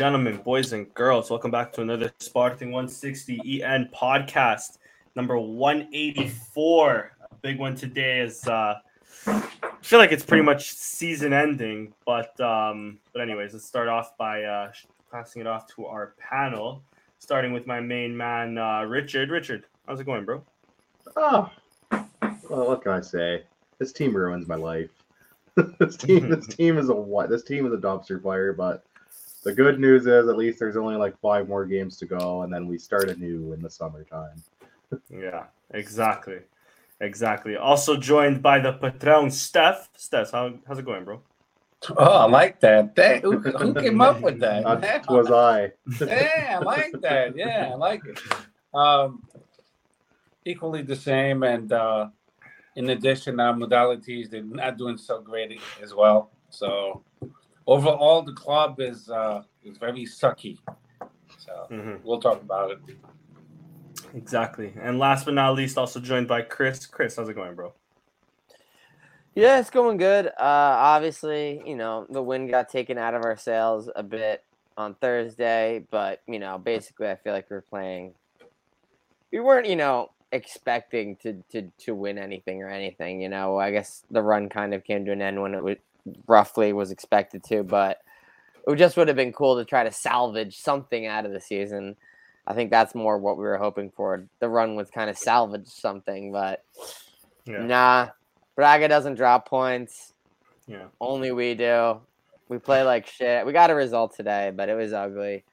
gentlemen, boys and girls, welcome back to another Sporting 160 EN podcast, number 184. A big one today is uh, I feel like it's pretty much season ending, but um, but anyways, let's start off by uh, passing it off to our panel, starting with my main man, uh, Richard. Richard, how's it going, bro? Oh, well, what can I say? This team ruins my life. this team, this team is a what? This team is a dumpster fire. But the good news is, at least there's only like five more games to go, and then we start anew in the summertime. yeah, exactly, exactly. Also joined by the patron, Steph. Steph, how, how's it going, bro? Oh, I like that. that who, who came up with that? That was I. yeah, I like that. Yeah, I like it. Um, equally the same, and uh, in addition, our modalities they're not doing so great as well. So overall, the club is uh, is very sucky. So Mm-hmm. we'll talk about it. Exactly. And last but not least, also joined by Chris. Chris, how's it going, bro? Yeah, it's going good. Uh, obviously, you know, the wind got taken out of our sails a bit on Thursday, but you know, basically, I feel like we are playing. We weren't, you know, expecting to to to win anything or anything. You know, I guess the run kind of came to an end when it was roughly was expected to, but it just would have been cool to try to salvage something out of the season. I think that's more what we were hoping for. The run was kind of salvage something, but Yeah. nah. Braga doesn't drop points. Yeah. Only we do. We play like shit. We got a result today, but it was ugly.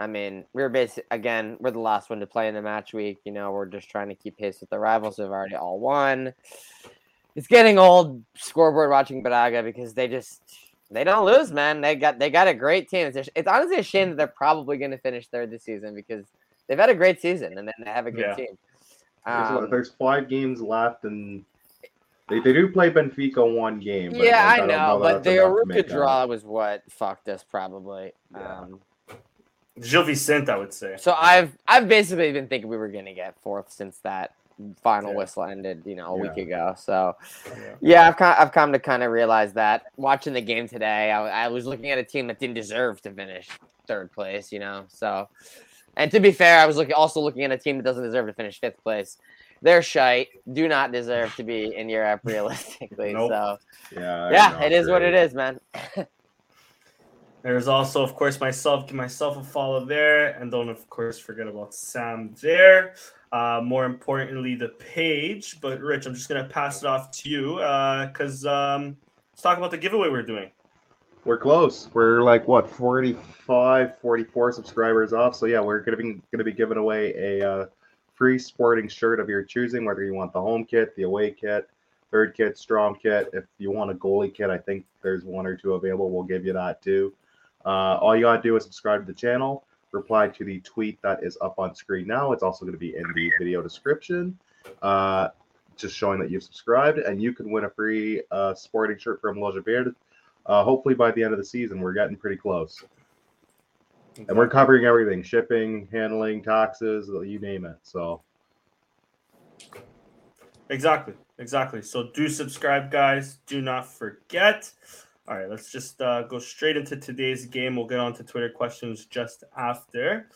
I mean, we were basically again, we're the last one to play in the match week. You know, we're just trying to keep pace with the rivals who've already all won. It's getting old scoreboard watching Braga because they just they don't lose, man. They got they got a great team. It's, a it's honestly a shame that they're probably going to finish third this season because they've had a great season and then they have a good Yeah. team. There's, Um, there's five games left, and they, they do play Benfica one game. but, yeah, like, I don't know, but the enough Arouca make up. draw was what fucked us probably. Yeah. Um, Gil Vicente, I would say. so I've I've basically been thinking we were gonna get fourth since that final Yeah. whistle ended, you know, a week ago. So Yeah. yeah, I've come, I've come to kind of realize that watching the game today, I, I was looking at a team that didn't deserve to finish third place, you know. So, and to be fair, I was looking also looking at a team that doesn't deserve to finish fifth place. They're shite, do not deserve to be in Europe realistically. Nope. So Yeah, yeah, it is what it is, man. There's also, of course, myself. Give myself a follow there, and don't, of course, forget about Sam there. Uh, more importantly, the page. But Rich, I'm just gonna pass it off to you because um, let's talk about the giveaway we're doing. We're close. We're like what 45, 44 subscribers off. So yeah, we're be gonna be giving away a uh, free sporting shirt of your choosing, whether you want the home kit, the away kit, third kit, strong kit. If you want a goalie kit, I think there's one or two available. We'll give you that too. Uh, all you gotta do is subscribe to the channel, reply to the tweet that is up on screen now. It's also gonna be in the video description. Uh, just showing that you've subscribed, and you can win a free uh, sporting shirt from Loja Verde uh, hopefully by the end of the season we're getting pretty close and we're covering everything shipping handling taxes you name it so Exactly, exactly. So do subscribe, guys. Do not forget. All right, let's just uh, go straight into today's game. We'll get on to Twitter questions just after.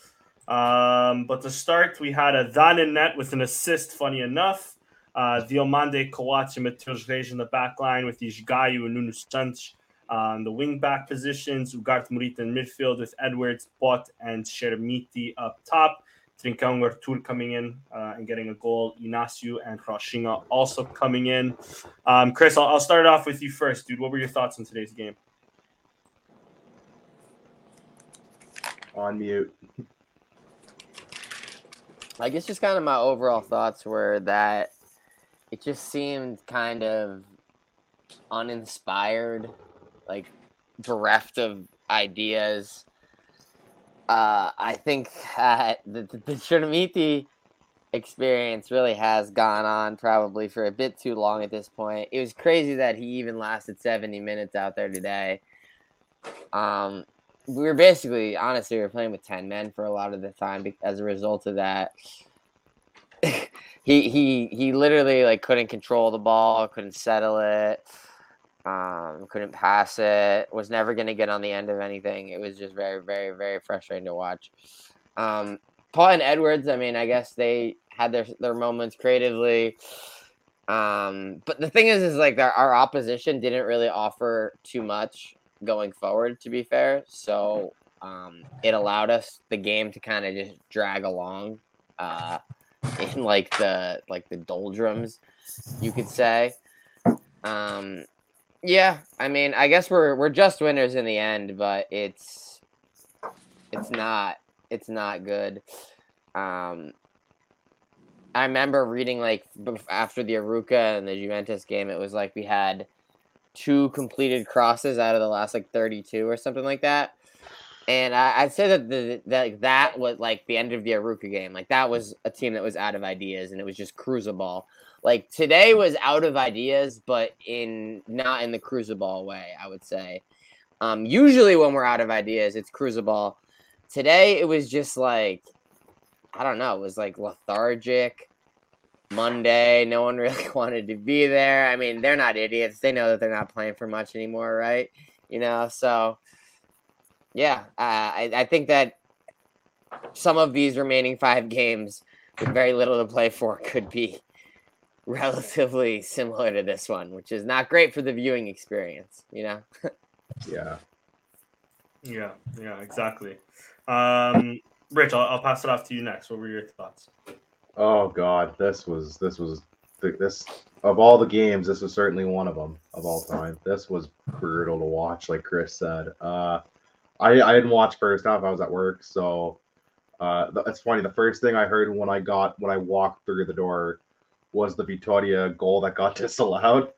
Um, but to start, we had Adán in net with an assist, funny enough. Uh, Diomande Kawach and in the back line with Esgaio and Nuno Santos on the wing back positions. Ugarte Morita in midfield with Edwards, Pote, and Chermiti up top. Trincão Artur coming in uh, and getting a goal. Inacio and Rochinha also coming in. Um, Chris, I'll, I'll start off with you first, dude. What were your thoughts on today's game? on mute I guess just kind of my overall thoughts were that it just seemed kind of uninspired, like bereft of ideas. Uh, I think the, the, the Chermiti experience really has gone on probably for a bit too long at this point. It was crazy that he even lasted 70 minutes out there today. Um, we were basically, honestly, we were playing with 10 men for a lot of the time as a result of that. he he he literally like couldn't control the ball, couldn't settle it. Um, couldn't pass it. Was never going to get on the end of anything. It was just very, very, very frustrating to watch. Um, Paul and Edwards. I mean, I guess they had their their moments creatively. Um, but the thing is, is like our, our opposition didn't really offer too much going forward. To be fair, so um, it allowed us the game to kind of just drag along uh, in like the like the doldrums, you could say. Um, yeah, I mean, I guess we're we're just winners in the end, but it's it's not it's not good. Um, I remember reading like after the Arouca and the Juventus game, it was like we had two completed crosses out of the last like 32 or something like that. And I, I'd say that the that that was like the end of the Arouca game. Like that was a team that was out of ideas and it was just cruiser ball. Like today was out of ideas, but in not in the ball way, I would say. Um, usually when we're out of ideas, it's ball. Today it was just like I don't know, it was like lethargic. Monday, no one really wanted to be there. I mean, they're not idiots. They know that they're not playing for much anymore, right? You know, so yeah, uh, I, I think that some of these remaining five games with very little to play for could be relatively similar to this one, which is not great for the viewing experience, you know? Yeah. Yeah, yeah, exactly. Um, Rich, I'll, I'll pass it off to you next. What were your thoughts? Oh God, this was this was this of all the games, this was certainly one of them of all time. This was brutal to watch, like Chris said. Uh, I I didn't watch first half. I was at work, so uh, th- it's funny. The first thing I heard when I got when I walked through the door was the Vitoria goal that got disallowed,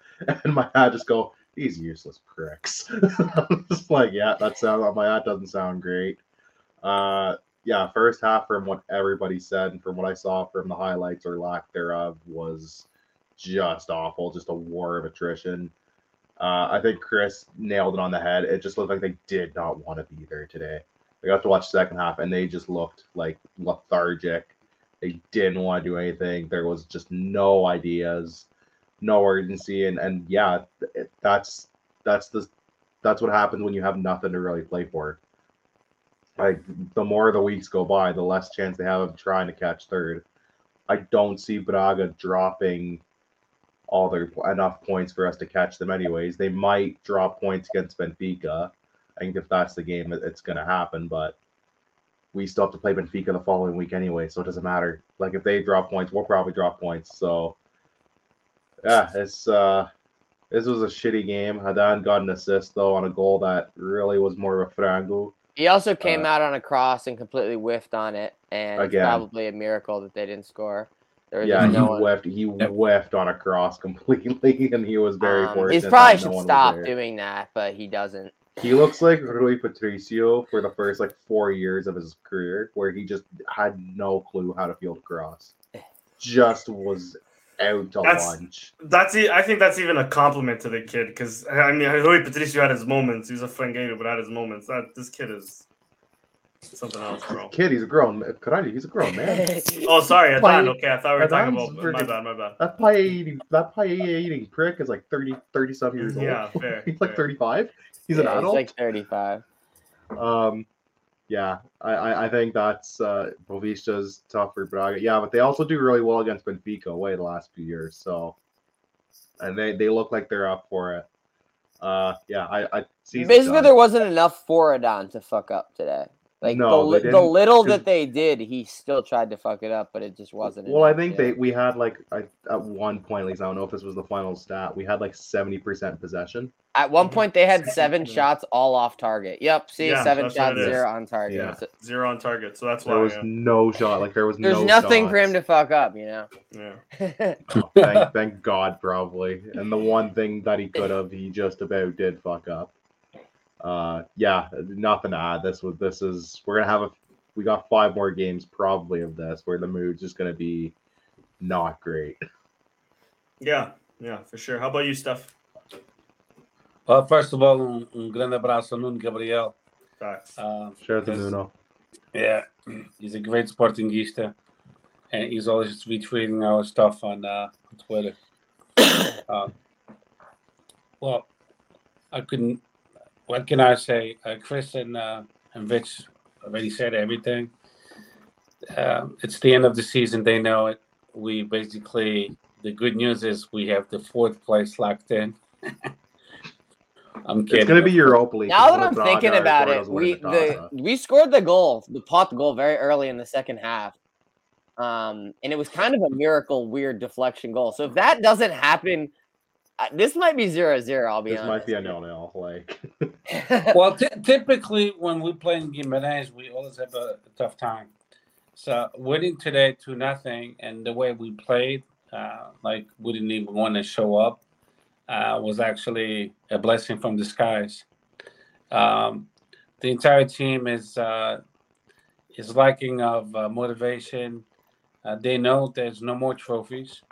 and my dad just go, "These useless pricks." I'm just like, yeah, that sounds. My that doesn't sound great. Uh, yeah, first half from what everybody said and from what I saw from the highlights or lack thereof was just awful, just a war of attrition. Uh, I think Chris nailed it on the head. It just looked like they did not want to be there today. I got to watch second half and they just looked like lethargic. They didn't want to do anything. There was just no ideas, no urgency, and and yeah, that's that's the that's what happens when you have nothing to really play for like the more the weeks go by, the less chance they have of trying to catch third. I don't see Braga dropping all their enough points for us to catch them anyways. They might drop points against Benfica. I think if that's the game, it's going to happen. But we still have to play Benfica the following week anyway, so it doesn't matter. Like if they drop points, we'll probably drop points. So yeah, it's uh this was a shitty game. Adán got an assist though on a goal that really was more of a frango. He also came Uh, out on a cross and completely whiffed on it, and it's Again. probably a miracle that they didn't score. There Yeah, just he one- whiffed. He whiffed on a cross completely, and he was very um, fortunate. he probably should no stop doing that, but he doesn't. He looks like Rui Patricio for the first like four years of his career, where he just had no clue how to field cross. Just was out to That's- lunch. That's I think that's even a compliment to the kid because I mean Rui Patricio had his moments. He was a frangueiro, but had his moments. That this kid is something else, bro. Kid, he's a grown. Karate, he's a grown man. Oh, sorry, Why- Adan. Okay, I thought we were talking about my freaking- bad, my bad. That pie eating, that pie eating prick is like 30, 30 some years old. Yeah, fair. he's like thirty five. He's an Yeah, adult. like 35. Um, yeah, I, I, I think that's uh, Boavista's tough for Braga. Yeah, but they also do really well against Benfica away the last few years. So, and they, they look like they're up for it. Uh, yeah, I, I season's Basically, done. there wasn't enough for Adán to fuck up today. Like No, the, they li- the didn't, little 'cause- that they did, he still tried to fuck it up, but it just wasn't. Well, I think yeah. they we had like I, at one point, at least I don't know if this was the final stat. We had like seventy percent possession. At one point, they had seven shots all off target. Yep. See, Yeah, seven shots, zero on target. Yeah. So Zero on target, so that's why. There was yeah. no shot. Like there was There's no nothing for him to fuck up, you know. yeah. Oh, thank, thank God, probably. And the one thing that he could have, he just about did fuck up. Uh, yeah, nothing to add. This was this is we're gonna have a we got five more games probably of this where the mood's just gonna be not great. Yeah, yeah, for sure. How about you, Steph? Well, first of all, um, um grande abraço a Nuno Gabriel. Facts. Uh, Shout out to Nuno. yeah, he's a great sportingista, and he's always retweeting our stuff on uh, Twitter. Uh, well, I couldn't. What can I say? Uh, Chris and uh, and Rich already said everything. Uh, it's the end of the season. They know it. We basically the good news is we have the fourth place locked in. I'm kidding. It's going to be Europa League. Now that I'm thinking or about it, we the the we scored the goal, the Pote goal, very early in the second half, um, and it was kind of a miracle, weird deflection goal. So if that doesn't happen, this might be zero zero. I'll be This honest. might be a nil-nil. Like, well, ty typically when we play in Guimarães, we always have a, a tough time. So winning today to nothing, and the way we played, uh, like we didn't even want to show up, uh, was actually a blessing from the skies. Um, the entire team is uh, is lacking of uh, motivation. Uh, they know there's no more trophies.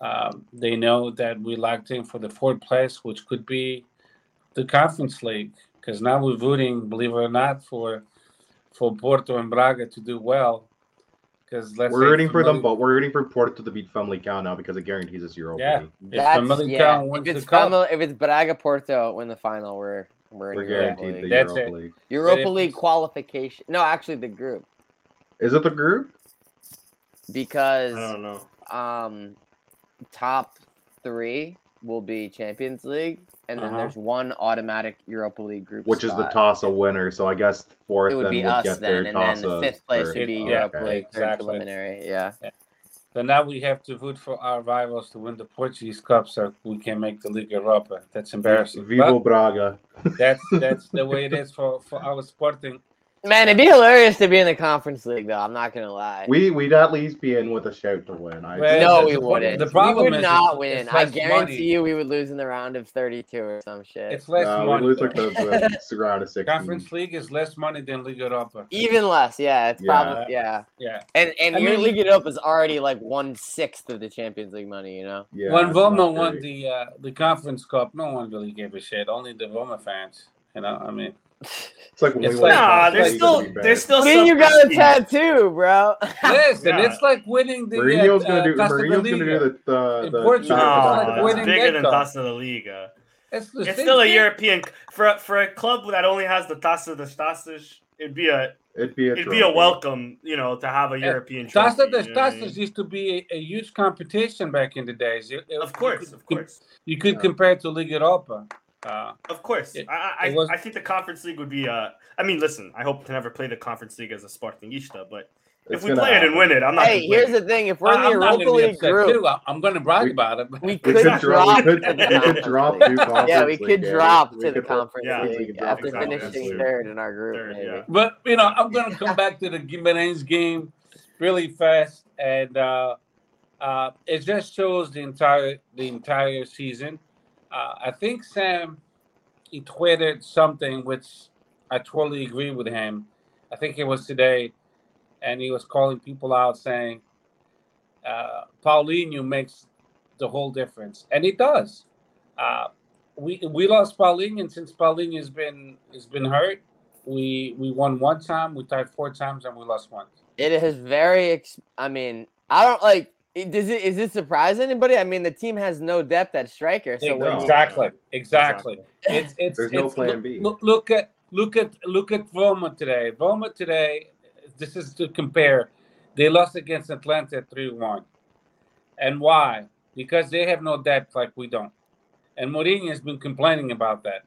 Um, they know that we locked in for the fourth place, which could be the Conference League, because now we're rooting, believe it or not, for for Porto and Braga to do well. Because we're rooting for them, but we're rooting for Porto to beat Famalicão now because it guarantees us Europa Yeah. If That's Famalicão yeah. wins If it's the cup, if it's Braga Porto win the final, we're we're We're Europa guaranteed the League. That's Europa it. League. Europa League qualification. No, actually the group Is it the group? because I don't know. um top three will be Champions League, and then Uh-huh. there's one automatic Europa League group, Which is the spot. Taça winner. So I guess fourth It would then be would us get then, their and then the fifth place first. would be Yeah, Europa okay. League exactly. preliminary. Yeah, so now we have to root for our rivals to win the Portuguese Cup, so we can make the Liga Europa. That's embarrassing. Vivo Braga. That's that's the way it is for for our Sporting. Man, it'd be hilarious to be in the Conference League, though. I'm not gonna lie. We we'd at least be in with a shout to win. I Well, no, we wouldn't. the problem we would is not it's- win. it's I less guarantee money. you, we would lose in the round of 32 or some shit. It's less no, we money. lose like the, the round of six. Conference League is less money than Liga Europa. Even less, yeah. It's Yeah. probably yeah. Yeah. And and I your mean- League It Up is already like one sixth of the Champions League money. You know. Yeah, when it's Roma won the uh, the Conference Cup, no one really gave a shit. Only the Roma fans. You know, I mean, It's like when it's we like- Nah, Conference there's still it'd there's still I mean, you got a tattoo, bro. listen, Yeah. it's like winning the Mourinho's uh, gonna do. Taça da Mourinho's gonna do the the, In the Portugal, the- it's like No, winning it's bigger than that cup. Taça de Liga. It's, the It's same still a. European for a, for a club that only has the Taça de Taças. It'd be a It'd be a. it'd be a welcome, you know, to have a Uh, European trophy. Taça das you know what I mean? Used to be a, a huge competition back in the days. You- you Of course, could- of course, You could Yeah. compare it to Liga Europa. Uh, of course. It- I I, it was- I think the Conference League would be. Uh, I mean, listen, I hope to never play the Conference League as a Sportingista, but It's if we gonna play it and win it, I'm not. hey, here's the thing: if we're in the I'm Europa gonna League group, too. I'm- I'm going to brag We- about it. but- we We could could drop. drop. We could, to the we could drop League. two Conference Yeah, we could games. drop We to the Conference yeah, League could after to the Conference finishing third in our group. Third, maybe. yeah. But you know, I'm gonna come back to the Guimarães game really fast, and uh, uh, it just shows the entire the entire season. Uh, I think Sam he tweeted something which I totally agree with him. I think it was today, and he was calling people out saying, uh, "Paulinho makes the whole difference," and it does. Uh, we we lost Paulinho, and since Paulinho has been has been hurt, we we won one time, we tied four times, and we lost once. It is very. Ex- I mean, I don't like. It- Does it is it surprise anybody? I mean, the team has no depth at striker. So when exactly, exactly. It's it's There's no plan look, B. Look, look at look at look at Roma today. Roma today. This is to compare. They lost against Atalanta three one, and why? Because they have no depth like we don't. And Mourinho has been complaining about that.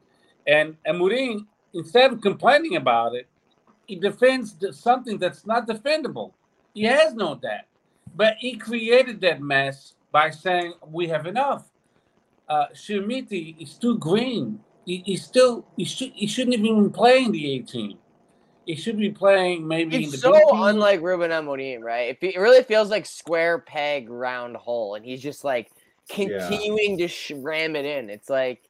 And and Mourinho, instead of complaining about it, he defends something that's not defendable. He has no depth, but he created that mess by saying we have enough. Uh, Chermiti is too green. He, he's still he should he shouldn't even be playing the 18. He should be playing maybe in the It's so B team. unlike Ruben Amorim, right? It, it really feels like square peg, round hole, and he's just like continuing to sh- ram it in. It's like,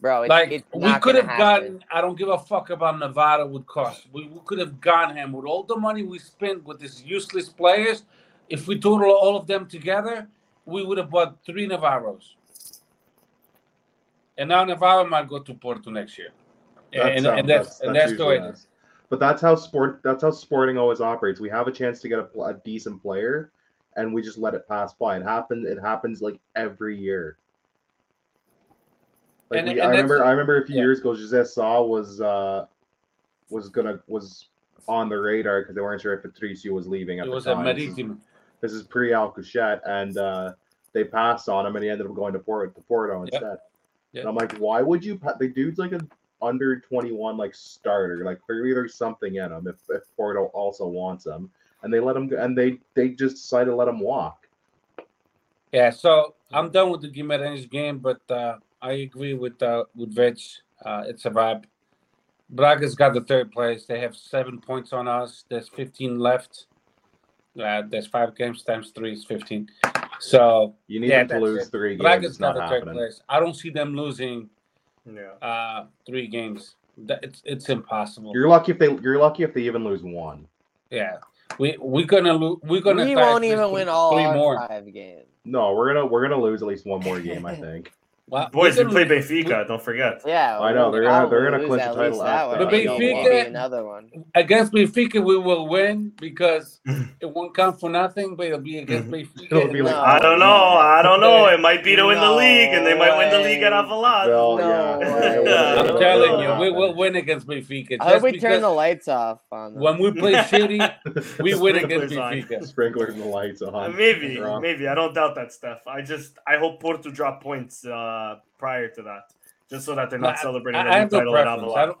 bro, it's, like it's we could have gotten. I don't give a fuck about Navarro would cost. We, we could have gotten him with all the money we spent with these useless players. If we total all of them together, we would have bought three Navarros. And now Navarro might go to Porto next year. That's, and, um, and that's, and that's the way it is. But that's how sport. That's how Sporting always operates. We have a chance to get a, a decent player, and we just let it pass by. It happens. It happens like every year. Like And- we, I remember, I remember a few yeah. years ago, Jose Sá was uh was gonna was on the radar because they weren't sure if Patricio was leaving at It the was a time. Maritimo. This is pre Al Alcochete, and uh, they passed on him, and he ended up going to Porto, to Porto instead. Yep. And I'm like, why would you? Pa- the dude's like an under 21 like starter. Like clearly there's something in him. If, if Porto also wants him, and they let him, go, and they they just decided to let him walk. Yeah, so I'm done with the Guimarães game, but uh, I agree with uh, with Rich. Uh, it's a wrap. Braga's got the third place. They have seven points on us. There's 15 left. Uh, there's five games times three is 15. So You need Yeah, them to lose it. three games. Braga's It's not the third place. I don't see them losing Yeah. uh, three games. It's it's impossible. You're lucky if they. You're lucky if they even lose one. yeah, we we're gonna lose. We're gonna. we won't three- even win all three more. five games. No, we're gonna we're gonna lose at least one more game. I think. Well, Boys, we're play gonna- Benfica. Don't forget. Yeah, I know, they're gonna- they're gonna clinch the title least after one, that. maybe Benfica- another one. against Benfica, we will win because it won't count for nothing, but it'll be against Benfica. It'll be like- No. I don't know. I don't know. It might be to win the No league, and they might win the league at way. Alvalade. Well, No yeah. I'm telling you, we will win against Benfica. I hope we turn the lights off on them. when we play shitty, we win against Sprinklers. Benfica. Sprinklers and the lights on. Maybe, maybe. I don't doubt that stuff. I just, I hope Porto drop points uh, prior to that, just so that they're not I- celebrating I, the I new have no title at preference. I don't.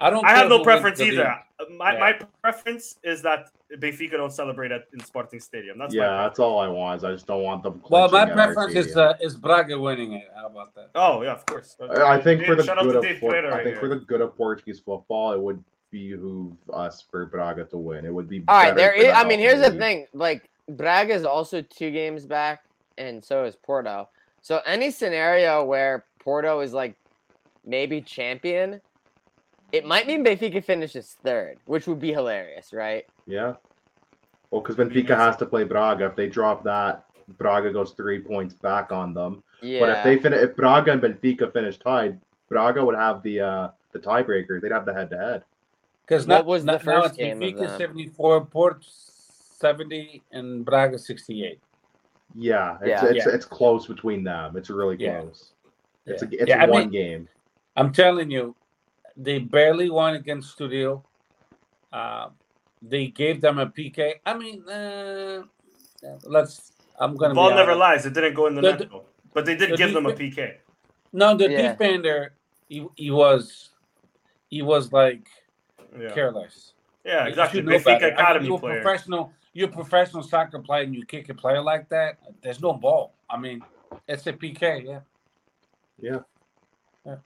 I don't. I have no who wins preference the either. My, Yeah. my preference is that Benfica don't celebrate at in Sporting Stadium. That's yeah, that's all I want. Is I just don't want them. Well, my clinching at our preference is uh, is Braga winning it. How about that? Oh yeah, of course. I I think for the good of Dave foot- Pereira I right think for the good of Portuguese football, it would behoove us for Braga to win. It would be All right, better there. for Is, the I mean, here's the thing. Like Braga is also two games back, and so is Porto. So any scenario where Porto is like maybe champion, it might mean Benfica finishes third, which would be hilarious, right? Yeah. Well, because Benfica has to play Braga. If they drop that, Braga goes three points back on them. Yeah. But if they finish, if Braga and Benfica finish tied, Braga would have the uh the tiebreaker. They'd have the head to head. Because that now, was the now first it's game Benfica 74, Port 70, and Braga 68. Yeah, it's Yeah. it's Yeah. it's close between them. It's really Yeah. close. It's Yeah. a it's Yeah, I one mean- game. I'm telling you, they barely won against Studio. Uh, they gave them a PK. I mean, uh, let's. I'm gonna. Ball be never lies. It didn't go in the, The- net, though. but they did the give them a PK. No, the Yeah. defender, he, he was, he was like Yeah, careless. yeah, You exactly. should know Benfica better. I mean, academy player. professional. You're a professional soccer player, and you kick a player like that. There's no ball. I mean, it's a PK. Yeah. Yeah.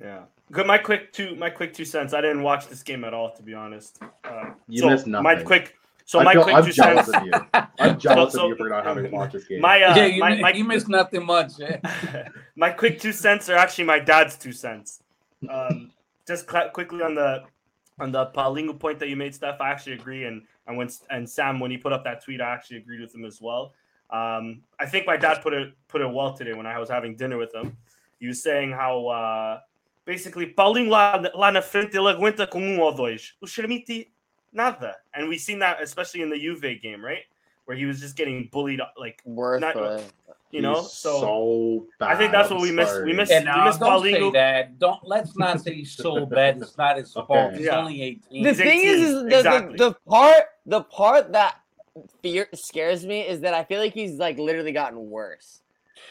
Yeah. Good. My quick two. My quick two cents. I didn't watch this game at all, to be honest. Uh, You so missed My quick. So I my feel, quick I'm two jealous cents. of you. I'm jealous So- of you for not having watched this game. My uh, yeah, you, my, my, you missed nothing much. Yeah. my quick two cents are actually my dad's two cents. Um, just cl- quickly on the on the Paulinho point that you made, Steph. I actually agree, and and when and Sam when he put up that tweet, I actually agreed with him as well. Um, I think my dad put it put it well today when I was having dinner with him. He was saying how uh, basically Paulinho lá, lá na frente ele aguenta com um ou dois. O Chermiti nada, and we've seen that especially in the Juve game, right, where he was just getting bullied, like Worthless. You know. He's So, so bad I think that's what we miss- we miss- And we miss don't say that. Don't let's not say he's so bad. It's not his Okay. fault. He's Yeah. only eighteen. The He's thing is, 18, is the, exactly. the, the part the part that fear scares me is that I feel like he's like literally gotten worse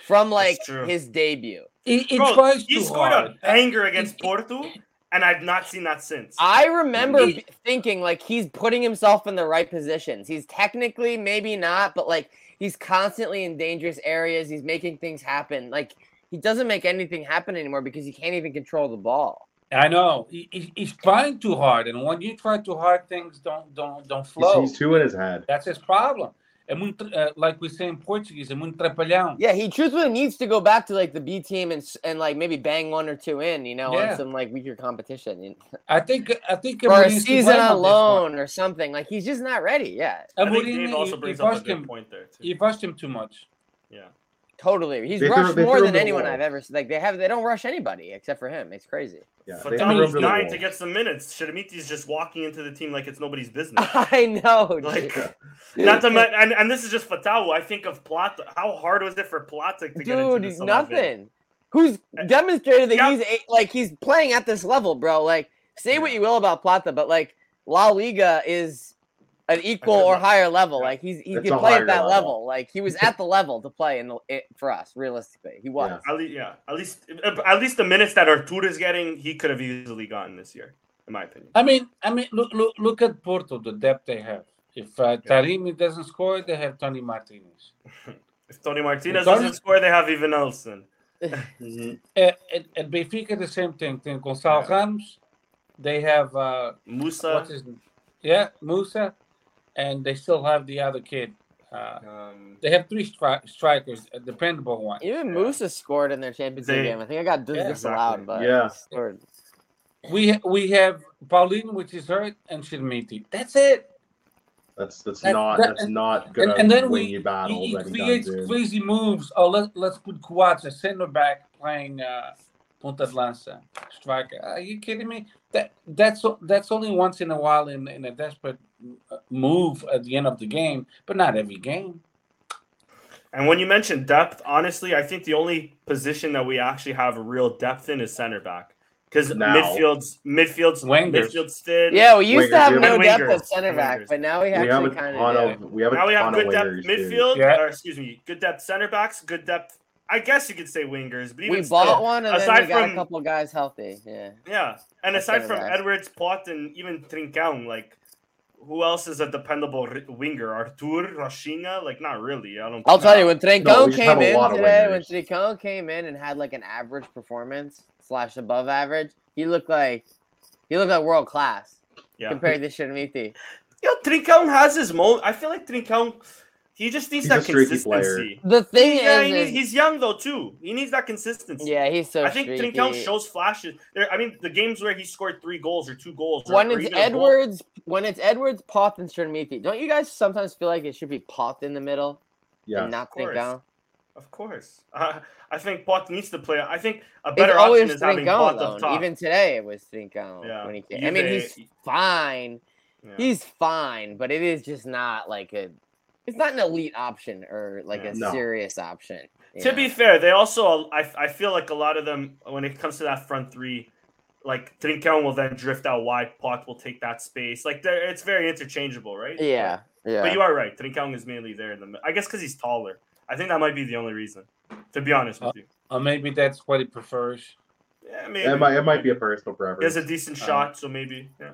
from like his debut. he, he Bro, tries he scored hard. a banger against Porto, and I've not seen that since. I remember He- thinking like he's putting himself in the right positions. He's technically maybe not, but like he's constantly in dangerous areas. He's making things happen. Like he doesn't make anything happen anymore because he can't even control the ball. I know. He, he, he's trying too hard, and when you try too hard, things don't don't don't flow. he's two in his head. That's his problem. É muito, uh, like we say in Portuguese, é muito trapalhão. Yeah, he truthfully needs to go back to like the B team and and like maybe bang one or two in, you know, Yeah. on some like weaker competition I think I think or a season blame on loan or something. Like he's just not ready. Yeah, I think Mourinho, Dave also he- brings he up a good him. point there too. He rushed him too much. Yeah, totally. He's They rushed they more than him to the anyone. I've ever like. They have they don't rush anybody except for him. It's crazy. Yeah, but they that threw him was to dying to get some minutes. Chermiti's just walking into the team like it's nobody's business. I know. Like, dude. not to men- and, and this is just Fatawu. I think of Plata. How hard was it for Plata to get into dude, this 11? nothing. who's eh, demonstrated that Yeah. he's a, like he's playing at this level, bro. Like, say what you will about Plata, but like La Liga is an equal or higher level. Yeah. Like he's he It's can play at that level. level. Like he was at the level to play in the it, for us. Realistically, he was. Yeah. At least, yeah, at least, at least the minutes that Artur is getting, he could have easily gotten this year, in my opinion. I mean, I mean, look, look, look at Porto, the depth they have. If uh, Taremi doesn't score, they have Toni Martínez. If Toni Martínez Tony- doesn't score, they have Evanilson. Mhm. Uh, at, at Benfica, the same thing. Then Gonçalo Ramos, they have uh, Musa. what's his yeah Musa, and they still have the other kid. Uh, Um, they have three stri- strikers, a dependable one. Even Yeah. Musa scored in their Champions League They- game. I think I got dis- Yeah, disallowed, exactly. but Yeah. We we have Paulinho, which is hurt, and Chermiti. That's it. That's that's That- not that- that's not And, gonna and then we you he, battles he creates soon. crazy moves. Oh, let let's put Coates, a center back, playing uh, Ponta de Lança, striker. Are you kidding me? That that's that's only once in a while in in a desperate move at the end of the game, but not every game. and when you mention depth, honestly, I think the only position that we actually have a real depth in is center back. Because Now. midfield's midfield's Wingers. midfield's thin. Yeah, we used to have no have depth wingers, at center back, wingers. but now we we have a actually kind of. of we have a Now we have ton good depth wingers, midfield, Yeah. or excuse me, good depth center backs, good depth. I guess you could say wingers, but even We still, bought one, and then aside we got from- a couple guys healthy. Yeah. Yeah, and At aside from back. Edwards, Pote, and even Trincão, like who else is a dependable winger? Artur, Rochinha? Like not really. I don't. I'll tell you when No, Trincão we just came have a in lot of today. When wingers. Trincão came in and had like an average performance slash above average, he looked like he looked like world class Yeah. compared to Chermiti. Yo, Trincão has his mo. I feel like Trincão, he just needs He's that a streaky consistency. The thing Yeah, is, he needs, he's young though too. He needs that consistency. yeah, he's so I think streaky. Trincão shows flashes. There, I mean, the games where he scored three goals or two goals. or- when it's even a goal- Edwards, when it's Edwards, Pote, and Chermiti, don't you guys sometimes feel like it should be Pote in the middle Yeah. and not course. Trincão? Of course. Uh, I think Pote needs to play. I think a It's better option always is having Trincão Pote though. up top. Even today, it was Trincão Yeah. when he came. I mean, he's fine. Yeah. He's fine, but it is just not like a. It's not an elite option or like Yeah. a No. serious option. To know? be fair, they also I, I feel like a lot of them when it comes to that front three, like Trincão will then drift out wide, Pote will take that space. Like it's very interchangeable, right? yeah, yeah. But, but you are right. Trincão is mainly there in the I guess because he's taller. I think that might be the only reason. To be honest with you. Or maybe that's what he prefers. Yeah, maybe. It might it might be a personal preference. He has a decent Um, shot, so maybe. Yeah.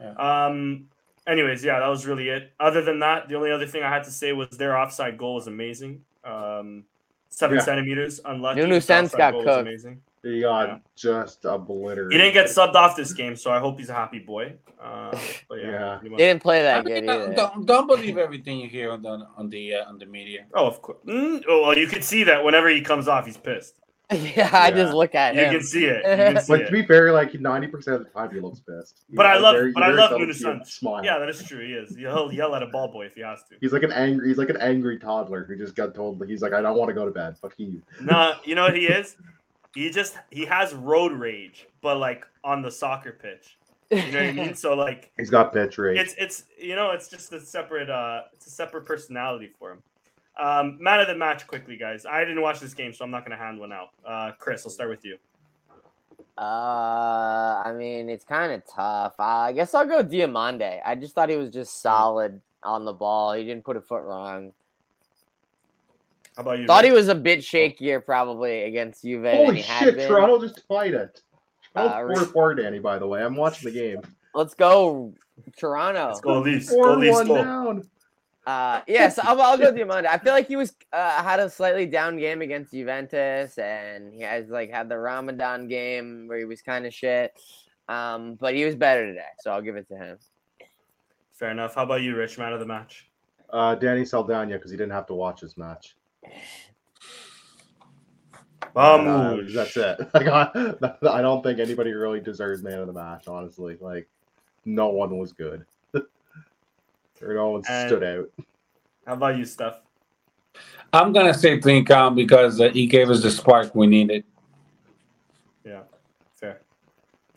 Yeah. Um. Anyways, yeah, that was really it. Other than that, the only other thing I had to say was their offside goal was amazing. Um, seven Yeah. centimeters, unlucky. Nuno The Sanz got goal was cooked. Amazing. He got Yeah. just obliterated. He didn't get subbed off this game, so I hope he's a happy boy. Uh, but yeah. Yeah. pretty didn't play I that mean, good don't, don't, don't believe everything you hear on the on the uh, on the media. Oh, of course. Mm, oh, well, you can see that whenever he comes off, he's pissed. yeah, I just look at You him. can see it. You can see Like it. to be fair, like ninety percent of the time he looks pissed. But I love- very- but I love seldom Nuno see him Sanz. Smile. Yeah, that is true. He is. He'll yell at a ball boy if he has to. He's like an angry. He's like an angry toddler who just got told. He's like, I don't want to go to bed. Fuck you. No, you know what he is? He just he has road rage, but like on the soccer pitch. You know what I mean? So like He's got pitch rage. it's it's you know it's just a separate uh it's a separate personality for him. Um, man of the match, quickly, guys. I didn't watch this game, so I'm not gonna hand one out. Uh, Chris, I'll start with you. Uh, I mean, it's kind of tough. Uh, I guess I'll go Diomande. I just thought he was just solid on the ball. He didn't put a foot wrong. How about you? Thought he was a bit shakier probably against Juve than Holy he had shit! been. Toronto just tied it. Uh, Toronto's four four, Danny. By the way, I'm watching the game. Let's go, Toronto. Let's go, Leafs. Go, Four Leafs. one Go. down. Uh, yes, I'll, I'll go Diomande. I feel like he was uh, had a slightly down game against Juventus, and he has like had the Ramadan game where he was kind of shit. Um, but he was better today, so I'll give it to him. Fair enough. How about you, Rich? Man of the match. Uh, Danny Saldana because he didn't have to watch his match. Um, Uh, that's it. Like, I, I don't think anybody really deserves man of the match. Honestly, like no one was good, or all And- stood out. How about you, Steph? I'm gonna say Trincão because uh, he gave us the spark we needed. Yeah, fair,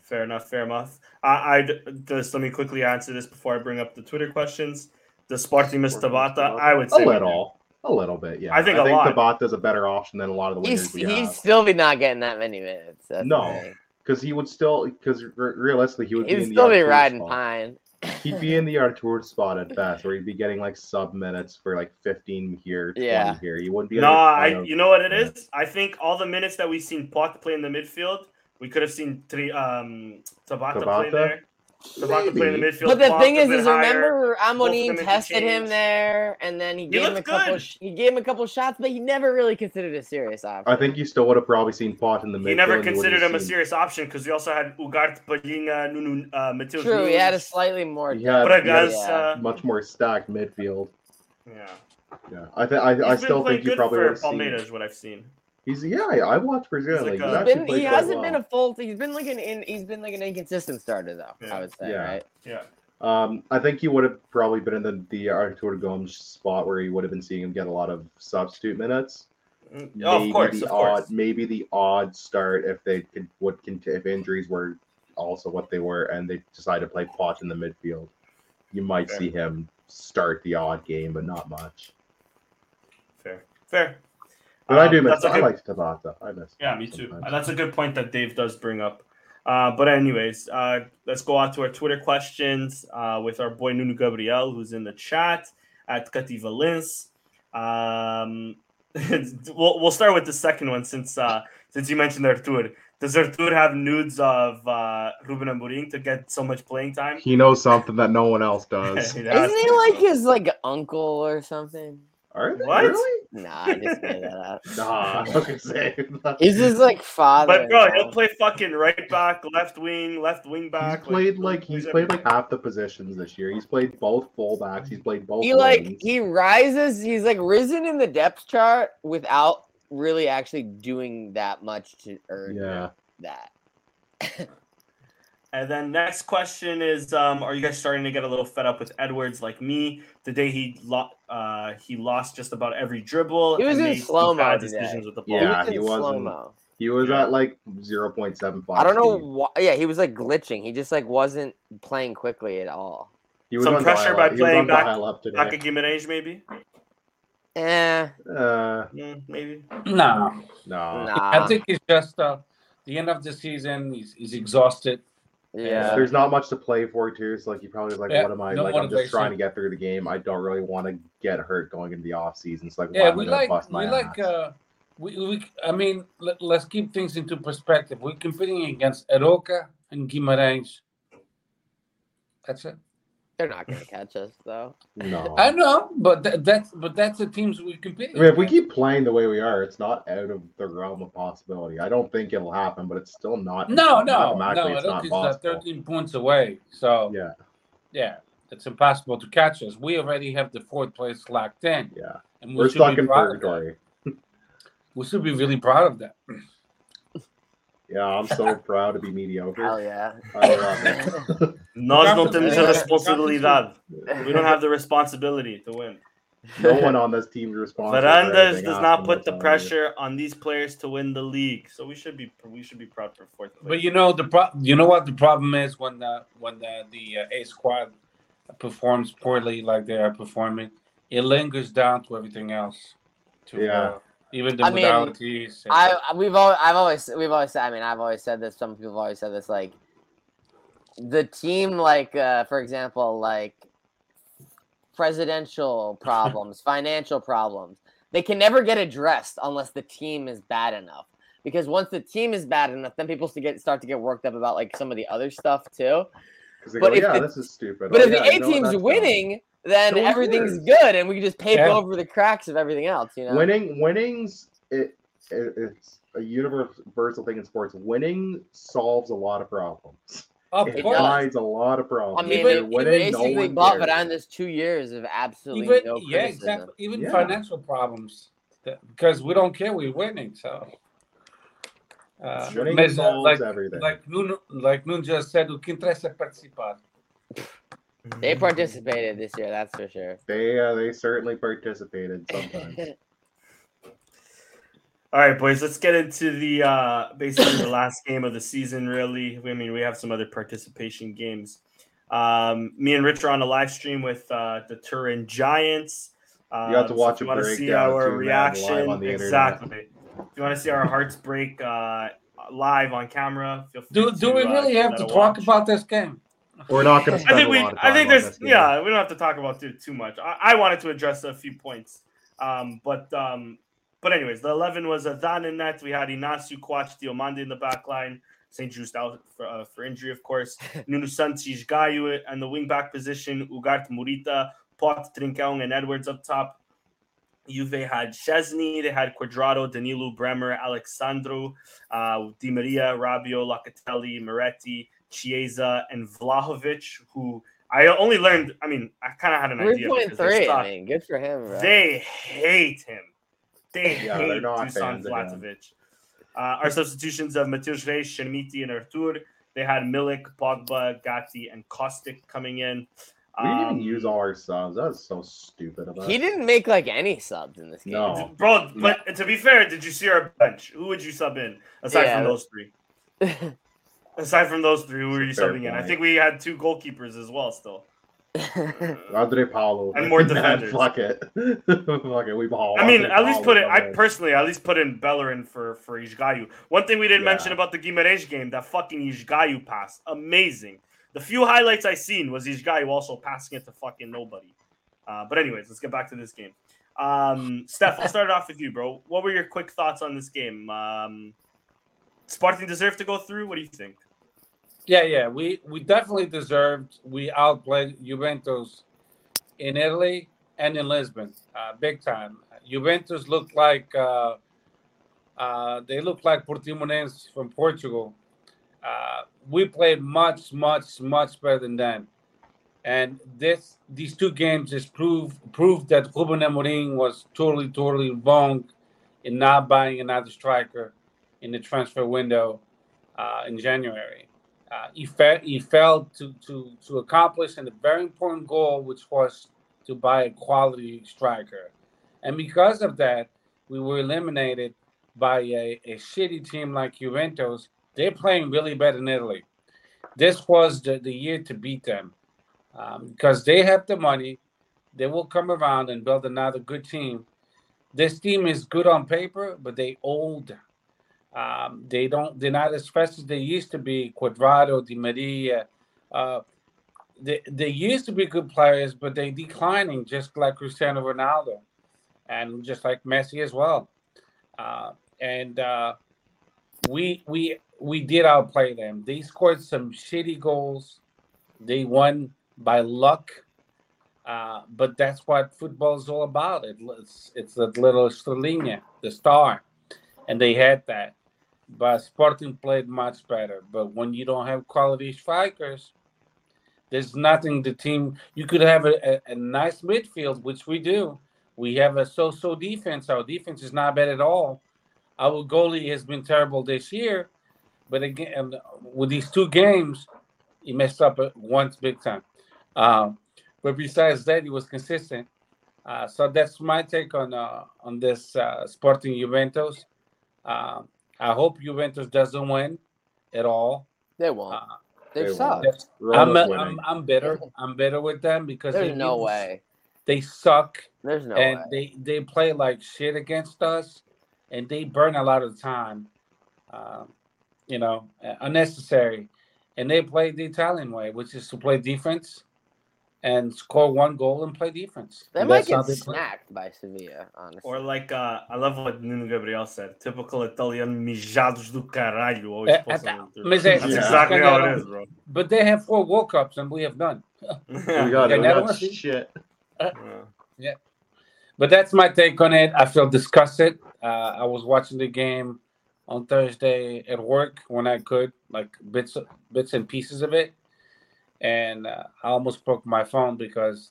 fair enough, fair enough. I, I just let me quickly answer this before I bring up the Twitter questions. The Sporting Miss Sporting Tabata, Tabata. I would say a little. A little bit, yeah. I think I a think lot. Tabata's a better option than a lot of the He's we he'd have. still be not getting that many minutes. That's No. thing. Because he would still, because realistically, he would be He'd in the still be riding spot. pine. He'd be in the Artur spot at best, where he'd be getting like sub minutes for like 15 here, 20 Yeah. here. He wouldn't be. No, like, I. of- You know what it yeah. is? I think all the minutes that we've seen Pote play in the midfield, we could have seen Tri, um, Tabata, play Tabata? there. Tabata play in the midfield. But the thing is, is remember both Amorim tested him there, and then he He gave him a looked couple. sh- He gave him a couple shots, but he never really considered a serious option. I think you still would have probably seen Pote in the midfield. He never and you would've considered him a serious option because we also had Ugart, Palhinha, Nunu, uh, Mateus. True, he had a slightly more. He had- But he had yeah. uh, much more stacked midfield. yeah. Yeah, I think I, I still think you probably for would have seen. Palmeiras, is what I've seen. He's yeah, I, I watched Brazilian He's like He's a- Been, he hasn't well. been a full. He's been like an. In, he's been like an inconsistent starter though. Yeah. I would say, Yeah. right? Yeah. Um, I think he would have probably been in the the Artur Gomes spot where he would have been seeing him get a lot of substitute minutes. Mm, Oh, maybe of course, the of odd, course. maybe the odd start if they could would cont- if injuries were also what they were and they decided to play Pote in the midfield. You might Fair. see him start the odd game, but not much. Fair. Fair. But I Um, do miss. that's a I good- like Tabata. I miss. Yeah, me too. sometimes. Uh, That's a good point that Dave does bring up. Uh, but anyways, uh, let's go on to our Twitter questions uh, with our boy Nuno Gabriel, who's in the chat at Cati Valens. Um, we'll, we'll start with the second one since uh, since you mentioned Artur. Does Artur have nudes of uh, Ruben Amorim to get so much playing time? He knows something that no one else does. Isn't he like his like uncle or something? Are they What? really? Nah, I just made that up. Nah, I was gonna say. He's his like father. But bro, you he'll play fucking right back, left wing, left wing He's back. played like he's plays played like half the positions this year. He's played both fullbacks. He's played both. he like he rises. He's like risen in the depth chart without really actually doing that much to earn Yeah. that. And then next question is: um, Are you guys starting to get a little fed up with Edwards like me? The day he lo- uh, he lost just about every dribble. He was and in slow-mo today. decisions with the ball. Yeah, was he wasn't- slow-mo. He was Yeah. at like zero point seven five. I don't know why. Yeah, he was like glitching. He just like wasn't playing quickly at all. He was Some pressure by playing on back- dial-up today. Back at Guimarães, maybe. Eh, Uh, Mm, maybe. No, no. I think it's just uh, the end of the season. He's, he's exhausted. Yeah. There's not much to play for too. So like you probably like, Yeah, what am I no like? I'm just motivation. trying to get through the game. I don't really want to get hurt going into the off season. So like, Yeah, am we like bust my we like uh, we, we I mean let, let's keep things into perspective. We're competing against Arouca and Guimarães. That's it. They're not gonna catch us though. no. I know, but that, that's but that's the teams we compete. I mean, if we keep playing the way we are, it's not out of the realm of possibility. I don't think it'll happen, but it's still not. no, no, no, it's not Arouca's uh, possible. 13 points away. So Yeah, yeah, it's impossible to catch us. We already have the fourth place locked in, yeah. and we We're stuck in proud of that. purgatory. We should be really proud of that. Yeah, I'm so proud to be mediocre. Hell yeah. I love it. Nós não temos a Yeah. responsabilidade. We don't have the responsibility to win. no one on this team is responsible. for Varandas does not put this the all year. pressure on these players to win the league, so we should be we should be proud for fourth place. But you know the pro- you know what the problem is when the when the the uh, A squad performs poorly like they are performing, it lingers down to everything else. To Yeah. uh, even the I mean, modalities. and- I I- we've always I've always we've always said I mean I've always said this some people have always said this like the team like uh for example like presidential problems financial problems they can never get addressed unless the team is bad enough because once the team is bad enough then people get start to get worked up about like some of the other stuff too 'Cause they But go, if yeah, the- this is stupid. but Oh, if yeah, the A team's that's winning then So everything's cares? good and we can just paper Yeah. over the cracks of everything else you know. Winning, winnings, it, it it's a universal thing in sports. Winning solves a lot of problems. of It course, hides a lot of problems. I mean, If they, winning, no basically one bought on this two years of absolutely even no yeah, criticism. exactly. Even Yeah. financial problems, because we don't care. We're winning, so. Uh, Winning solves like everything. like Nuno, like Nuno just said, o que interessa é participar. They participated this year, that's for sure. They uh, they certainly participated sometimes. All right, boys, let's get into the uh basically the last game of the season. Really, I mean, we have some other participation games. Um, me and Rich are on a live stream with uh, the Turin Giants. You have to Um, watch so if a you want to see our too, reaction, live on the internet. exactly. If you want to see our hearts break uh, live on camera, feel free Do to, do we uh, really give have that to talk watch. about this game? We're not going to I think we. I think there's. Yeah, we don't have to talk about too too much. I, I wanted to address a few points, um, but um, but anyways, the eleven was Adán in net. We had Inácio Coates Diomande in the back line. St. Juste out for, uh, for injury, of course. Nuno Santos Esgaio and the wing back position. Ugarte Morita, Pote Trincão, and Edwards up top. Juve had Szczęsny, they had Cuadrado, Danilo Bremer, Alex Sandro, uh, Di Maria, Rabiot, Locatelli, Miretti, Chiesa, and Vlahovic, who I only learned. I mean, I kind of had an Three idea. point because. I mean, good for him, bro. They hate him. They Yeah, hate Dusan fans of him. Vlahovic. Uh, our substitutions of Matheus Reis, Chermiti, and Artur. They had Milik, Pogba, Gatti, and Kostic coming in. We didn't even Um, use all our subs. That was so stupid of us. he didn't make like any subs in this game. No. Bro, but to be fair, did you see our bench? Who would you sub in aside Yeah. from those three? Aside from those three, who were you subbing in? I think we had two goalkeepers as well. Still, Andre Paulo. And more defenders. Fuck it. Fuck it. We ball. I mean, Andre at least Paulo put it. I personally at least put in Bellerin for for Esgaio. One thing we didn't Yeah. mention about the Guimarães game, that fucking Esgaio pass, amazing. The few highlights I seen was Esgaio also passing it to fucking nobody. Uh, but anyways, let's get back to this game. Um, Steph, I'll start it off with you, bro. What were your quick thoughts on this game? Um, Sporting deserved to go through. What do you think? Yeah, yeah, we we definitely deserved. We outplayed Juventus in Italy and in Lisbon, uh, big time. Juventus looked like uh, uh, they looked like Portimonense from Portugal. Uh, we played much, much, much better than them. And this these two games just prove proved that Ruben Amorim was totally, totally wrong in not buying another striker in the transfer window uh, in January. Uh, he, fa- he failed to, to, to accomplish a very important goal, which was to buy a quality striker. And because of that, we were eliminated by a, a shitty team like Juventus. They're playing really bad in Italy. This was the, the year to beat them um, because they have the money. They will come around and build another good team. This team is good on paper, but they old. Um, they don't. They're not as fast as they used to be. Cuadrado, Di Maria. Uh, they they used to be good players, but they're declining just like Cristiano Ronaldo, and just like Messi as well. Uh, and uh, we we we did outplay them. They scored some shitty goals. They won by luck. Uh, but that's what football is all about. It, it's it's that little Sterlinha, the star, and they had that. But Sporting played much better. But when you don't have quality strikers, there's nothing the team. You could have a, a, a nice midfield, which we do. We have a so-so defense. Our defense is not bad at all. Our goalie has been terrible this year, but again, with these two games, he messed up once big time. Um, but besides that, he was consistent. Uh, so that's my take on uh, on this uh, Sporting Juventus. Uh, I hope Juventus doesn't win at all. They won't. Uh, they they suck. I'm, winning. I'm I'm bitter. I'm bitter with them because There's they no beat- way. they suck There's no and way. they they play like shit against us, and they burn a lot of time, um, you know, uh, unnecessary, and they play the Italian way, which is to play defense, and score one goal and play defense. They And might get they play. by Sevilla, honestly. Or like uh, I love what Nuno Gabriel said. Typical Italian mijados do caralho. Always Eh, posting eh, them through. mas That's Yeah. exactly how it Canelo- is, bro. But they have four World Cups and we have none. we got it. Okay, We now got shit. Yeah. But that's my take on it. I feel disgusted. Uh, I was watching the game on Thursday at work when I could, like bits, bits and pieces of it, and uh, I almost broke my phone because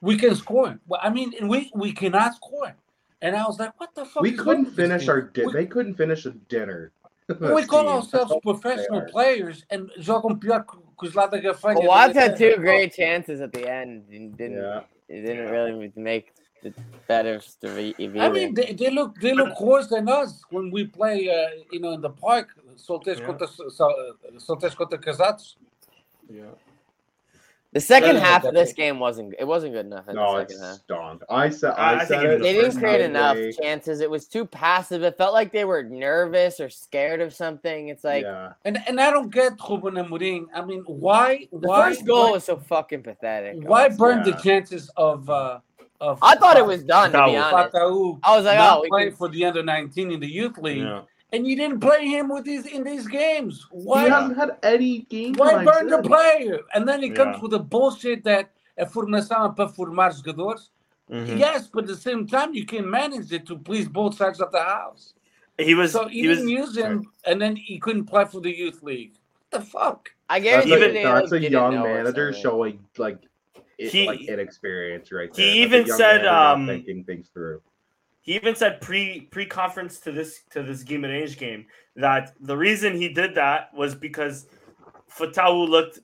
we can score. Well, I mean, we we cannot score, and I was like, "What the fuck?" We is couldn't finish our. Di- We- they couldn't finish a dinner. we call team. ourselves professional players and jogam pior que os lá da Gafanha. But Watts had two great chances at the end. and didn't Yeah. it didn't really make the better story. I mean, they, they look they look worse than us when we play, uh, you know, in the park. Solteiros Yeah. contra so- solteiros contra casados. Yeah. The second half of this game wasn't. It wasn't good enough in No, the it's second half. stunk. I said I- I, I said it. They didn't create enough midway. chances. It was too passive. It felt like they were nervous or scared of something. It's like yeah. And and I don't get Ruben Amorim. I mean, why the why first goal why, was so fucking pathetic. why honestly. burn the chances of uh of I thought it was done to be Fatawu. honest. Fatawu I was like, oh, we playing can- for the under 19 in the youth league, Yeah. And you didn't play him with these in these games. He Why? hasn't had any games? Why time burn the since. player? And then he comes Yeah. with the bullshit that a formação é para formar jogadores. Mhm. Yes, but at the same time, you can manage it to please both sides of the house. He was. So he you was. didn't use him, and then he couldn't play for the youth league. What the fuck? I That's, guarantee Even- a, that's a young manager showing like it, He- like inexperience right he there. That's even said, um, thinking things through. He even said pre pre conference to this to this Guimarães game that the reason he did that was because Fatawu looked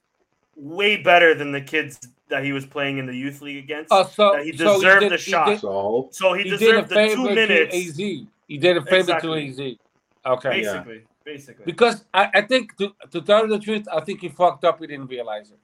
way better than the kids that he was playing in the youth league against. Oh, so That he so deserved did- the shot. He did, So so he, he did a deserved the favor two to minutes, AZ. He did a favor Exactly. to AZ. Okay. Yeah. basically. Basically, Because I, I think to, to tell you the truth, I think he fucked up. He didn't realize it.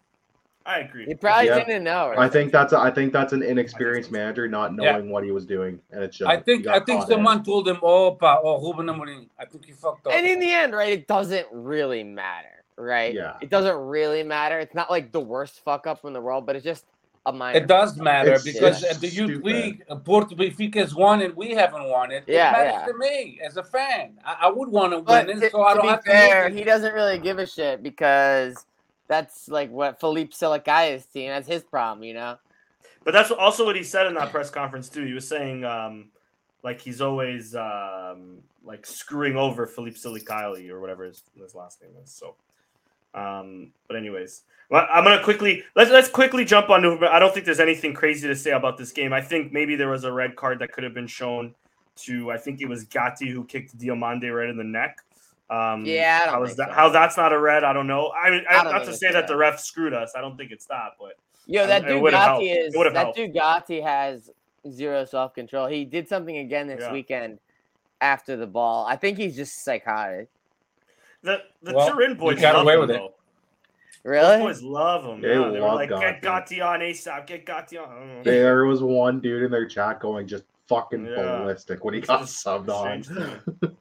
I agree. He probably Yeah. didn't know. or I think that's a, I think that's an inexperienced manager not Yeah. knowing what he was doing, and it shows. I think I think someone told him, "Oh, pa, oh, Ruben Amorim." I think he fucked up. And in the end, right, it doesn't really matter, right? Yeah. It doesn't really matter. It's not like the worst fuck up in the world, but it's just a minor. It does fuck matter It's- because it's at the youth stupid. league, Porto Benfica has won and we haven't won it. Yeah, it matters yeah. to me as a fan. I, I would want to win it, so I don't be have fair, to. lose he doesn't really give a shit because that's like what Philippe Felipe Çelikkaya's seeing. That's his problem, you know. But that's also what he said in that press conference too. He was saying um, like he's always um, like screwing over Philippe Çelikkaya or whatever his, his last name is. So, um, but anyways, well, I'm gonna quickly let's let's quickly jump on. to- I don't think there's anything crazy to say about this game. I think maybe there was a red card that could have been shown to. I think it was Gatti who kicked Diomande right in the neck. Um, Yeah, I don't how is think that? so. How that's not a red? I don't know. I mean, I I, don't to say a that the ref screwed us. I don't think it's that, but Yo, that it dude would've Gatti helped. It is that helped. dude Gatti has zero self control. He did something again this Yeah. weekend after the ball. I think he's just psychotic. the the Well, Turin boys got love away him, with it. though. Those Really? boys love him. They yeah. They were love like, get Gatti. Gatti on ASAP, get Gatti on. I don't know. There was one dude in their chat going just fucking Yeah. ballistic when he got subbed on.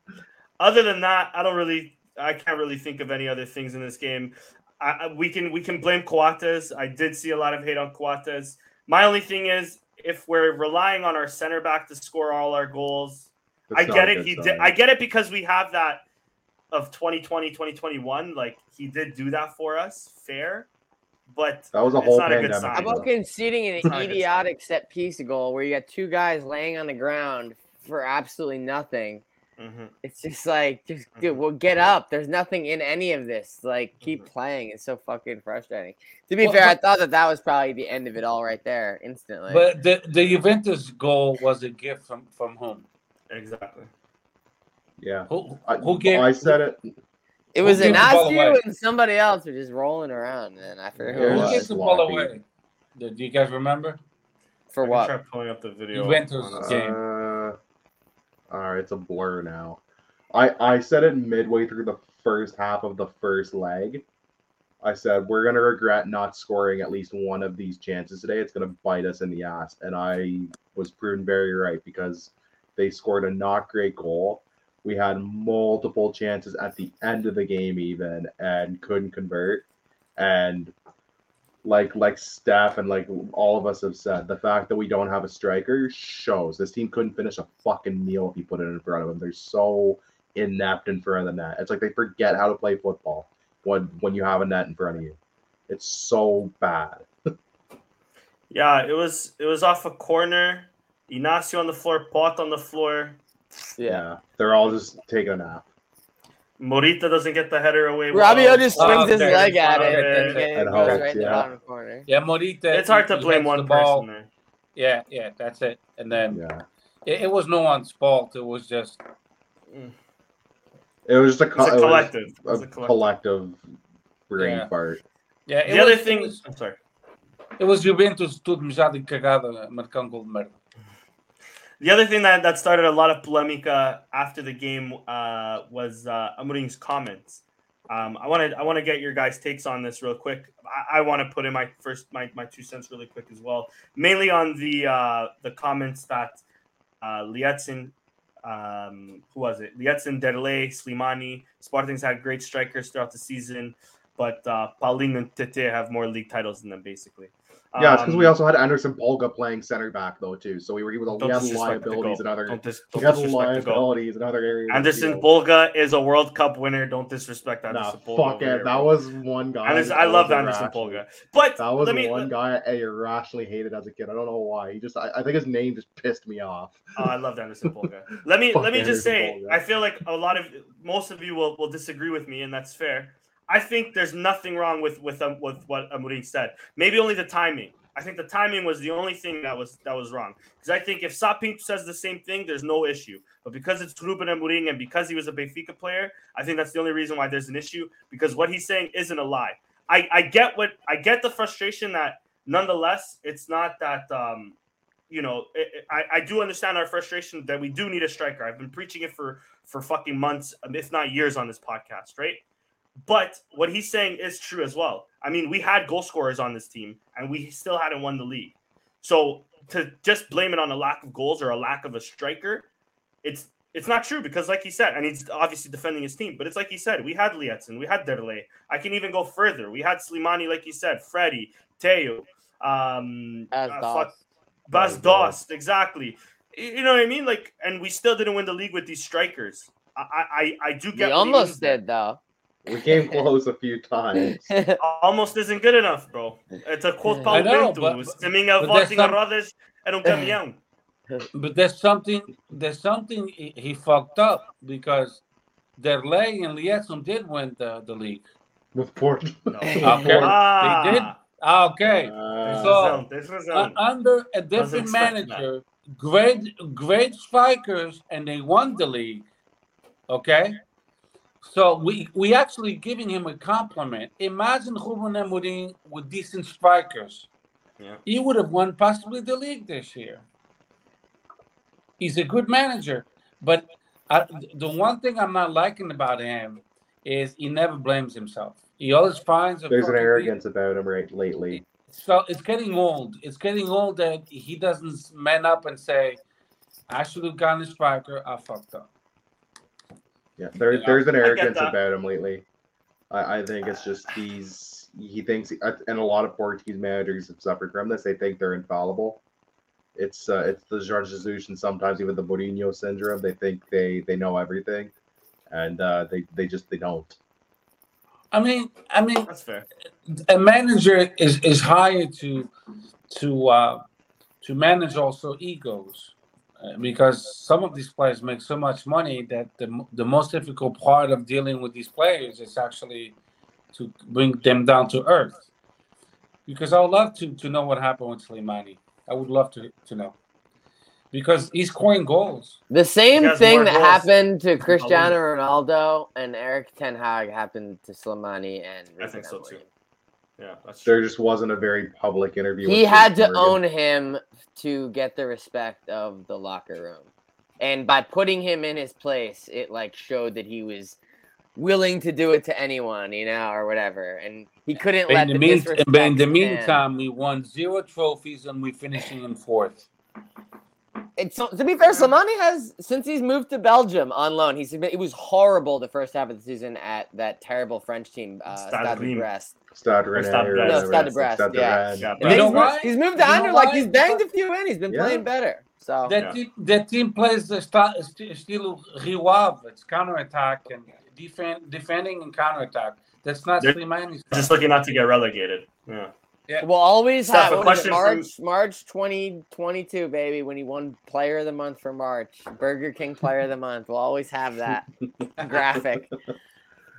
thing. Other than that, I don't really, I can't really think of any other things in this game. I, I- we can we can blame Coates. I did see a lot of hate on Coates. My only thing is, if we're relying on our center back to score all our goals, That's I get it. good He did. I get it because we have that of 2020, 2021. Like he did do that for us, fair. But That was a whole not a good sign. How about conceding an idiotic set piece goal where you got two guys laying on the ground for absolutely nothing? Mhm. It's just like, just dude, Mhm. well, get up. There's nothing in any of this. Like, keep Mhm. playing. It's so fucking frustrating. To be Well, fair, I thought that that was probably the end of it all right there, instantly. But the, the Juventus goal was a gift from from whom? exactly. Yeah. Who, I, who gave? I said it. it was who gave the ball and somebody else were just rolling around, and I forget who Yeah, Who was. gave was. the ball away? Do do you guys remember? For I what? Try pulling up the video. Juventus on, uh, game. Uh, all right, it's a blur now. I I said it midway through the first half of the first leg. I said we're gonna regret not scoring at least one of these chances today. It's gonna bite us in the ass, and I was proven very right because they scored a not great goal. We had multiple chances at the end of the game even and couldn't convert. And like like Steph and like all of us have said, the fact that we don't have a striker shows this team couldn't finish a fucking meal if you put it in front of them. They're so inept in front of the net. It's like they forget how to play football when when you have a net in front of you. It's so bad. Yeah, it was it was off a corner. Inacio on the floor, Pot on the floor. Yeah. They're all just taking a nap. Morita doesn't get the header away. Rabio well. just Oh, swings his leg at it, Okay, and okay. it goes helps, right in the yeah. bottom corner. Yeah, Morita. It's hard to he- he blame one the ball. person there. Yeah, yeah, that's it. And then Yeah. it, it was no one's fault. It was just It was just a, co- a it was collective. It was a collective. collective brain Yeah. fart. yeah. It The other thing, was, I'm sorry. it was Juventus tudo mijado e cagado a marcar um gol de merda. The other thing that, that started a lot of polemica after the game uh, was uh, comments. Um, I want to I want to get your guys' takes on this real quick. I, I want to put in my first my, my two cents really quick as well, mainly on the uh, the comments that uh, Liedson, um, who was it? Liedson, Derlei, Slimani, Spartans had great strikers throughout the season, but uh, Pauling and Tete have more league titles than them, basically. Yeah, it's because we Um, also had Anderson Polga playing center back though too. So we were he was we had the liabilities in other Don't dis- we don't had disrespect liabilities in other areas. Anderson. Polga is a World Cup winner. Don't disrespect Nah, Polga. fuck it. That was one guy. Anderson, I love Anderson. Polga, but That was let me. one guy I irrationally hated as a kid. I don't know why. He just I, I think his name just pissed me off. Oh, I love Anderson Polga. Let me let me just say, Polga. I feel like a lot of most of you will, will disagree with me, and that's fair. I think there's nothing wrong with with um, with what Amorim said. Maybe only the timing. I think the timing was the only thing that was that was wrong. Because I think if Sá Pinto says the same thing, there's no issue. But because it's Ruben Amorim and because he was a Benfica player, I think that's the only reason why there's an issue. Because what he's saying isn't a lie. I, I get what I get the frustration that nonetheless it's not that um, you know it, it- I, I do understand our frustration that we do need a striker. I've been preaching it for for fucking months, if not years, on this podcast, right? But what he's saying is true as well. I mean, we had goal scorers on this team, and we still hadn't won the league. So to just blame it on a lack of goals or a lack of a striker, it's it's not true because, like he said, and he's obviously defending his team, but it's like he said, we had Liedson, we had Derlei. I can even go further. We had Slimani, like you said, Freddie, Teo, um, As uh. Bas Dost, exactly. You know what I mean? Like, and we still didn't win the league with these strikers. I I, I do get. he almost did though. We came close a few times. Almost isn't good enough, bro. It's a quote I Paulo know, Bento. but- Se minha but avó there's some- rodas, era um caminhão. But there's something there's something he, he fucked up because Derlei and Liedson did win the, the league. With Port. No. Okay. Ah, They did. Ah, Okay. Uh, So- razão, tens Uh, under a different expect manager, great great strikers, and they won the league. Okay, so we we actually giving him a compliment. Imagine Ruben Amorim with decent strikers. Yeah. He would have won possibly the league this year. He's a good manager, but uh, I, the one thing I'm not liking about him is he never blames himself. He always finds a There's an fucking arrogance about him right lately. so it's getting old. It's getting old that he doesn't man up and say, "I should have gotten a striker. I fucked up." Yeah, there, Yeah, there's an arrogance about him lately. I, I think it's just he's he thinks, and a lot of Portuguese managers have suffered from this. They think they're infallible. It's uh, it's the Jorge Jesus and sometimes even the Mourinho syndrome. They think they they know everything, and uh, they they just they don't. I mean, I mean, That's fair. a manager is is hired to to uh, to manage also egos, because some of these players make so much money that the the most difficult part of dealing with these players is actually to bring them down to earth. Because I would love to to know what happened with Slimani. I would love to to know. Because he's scoring goals. The same thing that goals happened to Cristiano Ronaldo and Erik Ten Hag happened to Slimani and I think so too. Amorim. Yeah, that's There just wasn't a very public interview. He with had to Morgan. own him to get the respect of the locker room. And by putting him in his place, it like showed that he was willing to do it to anyone, you know, or whatever. And he couldn't let In the, the, mean, disrespect but in the stand. meantime, we won zero trophies and we're finishing in fourth. It's, to be fair, Slimani has since he's moved to Belgium on loan. He's been, it was horrible the first half of the season at that terrible French team, uh, Stade Stade Reims. Brest. Stade Rennais Stade or Brest. No, Stade it's- Brest, Stade yeah. Rennes. Yeah, And You know he's, why? he's moved You to know Anderlecht. Like he's banged a few in. He's been Yeah. playing better. So That Yeah. team, that team plays the st- st- still riwave. It's counterattack and defend, defending and counter attack. That's not They're- Slimani's. Just looking not to get relegated. Yeah. We'll always Steph, have a what was it, question from- March March 2022, baby, when he won Player of the Month for March, Burger King Player of the Month. We'll always have that graphic.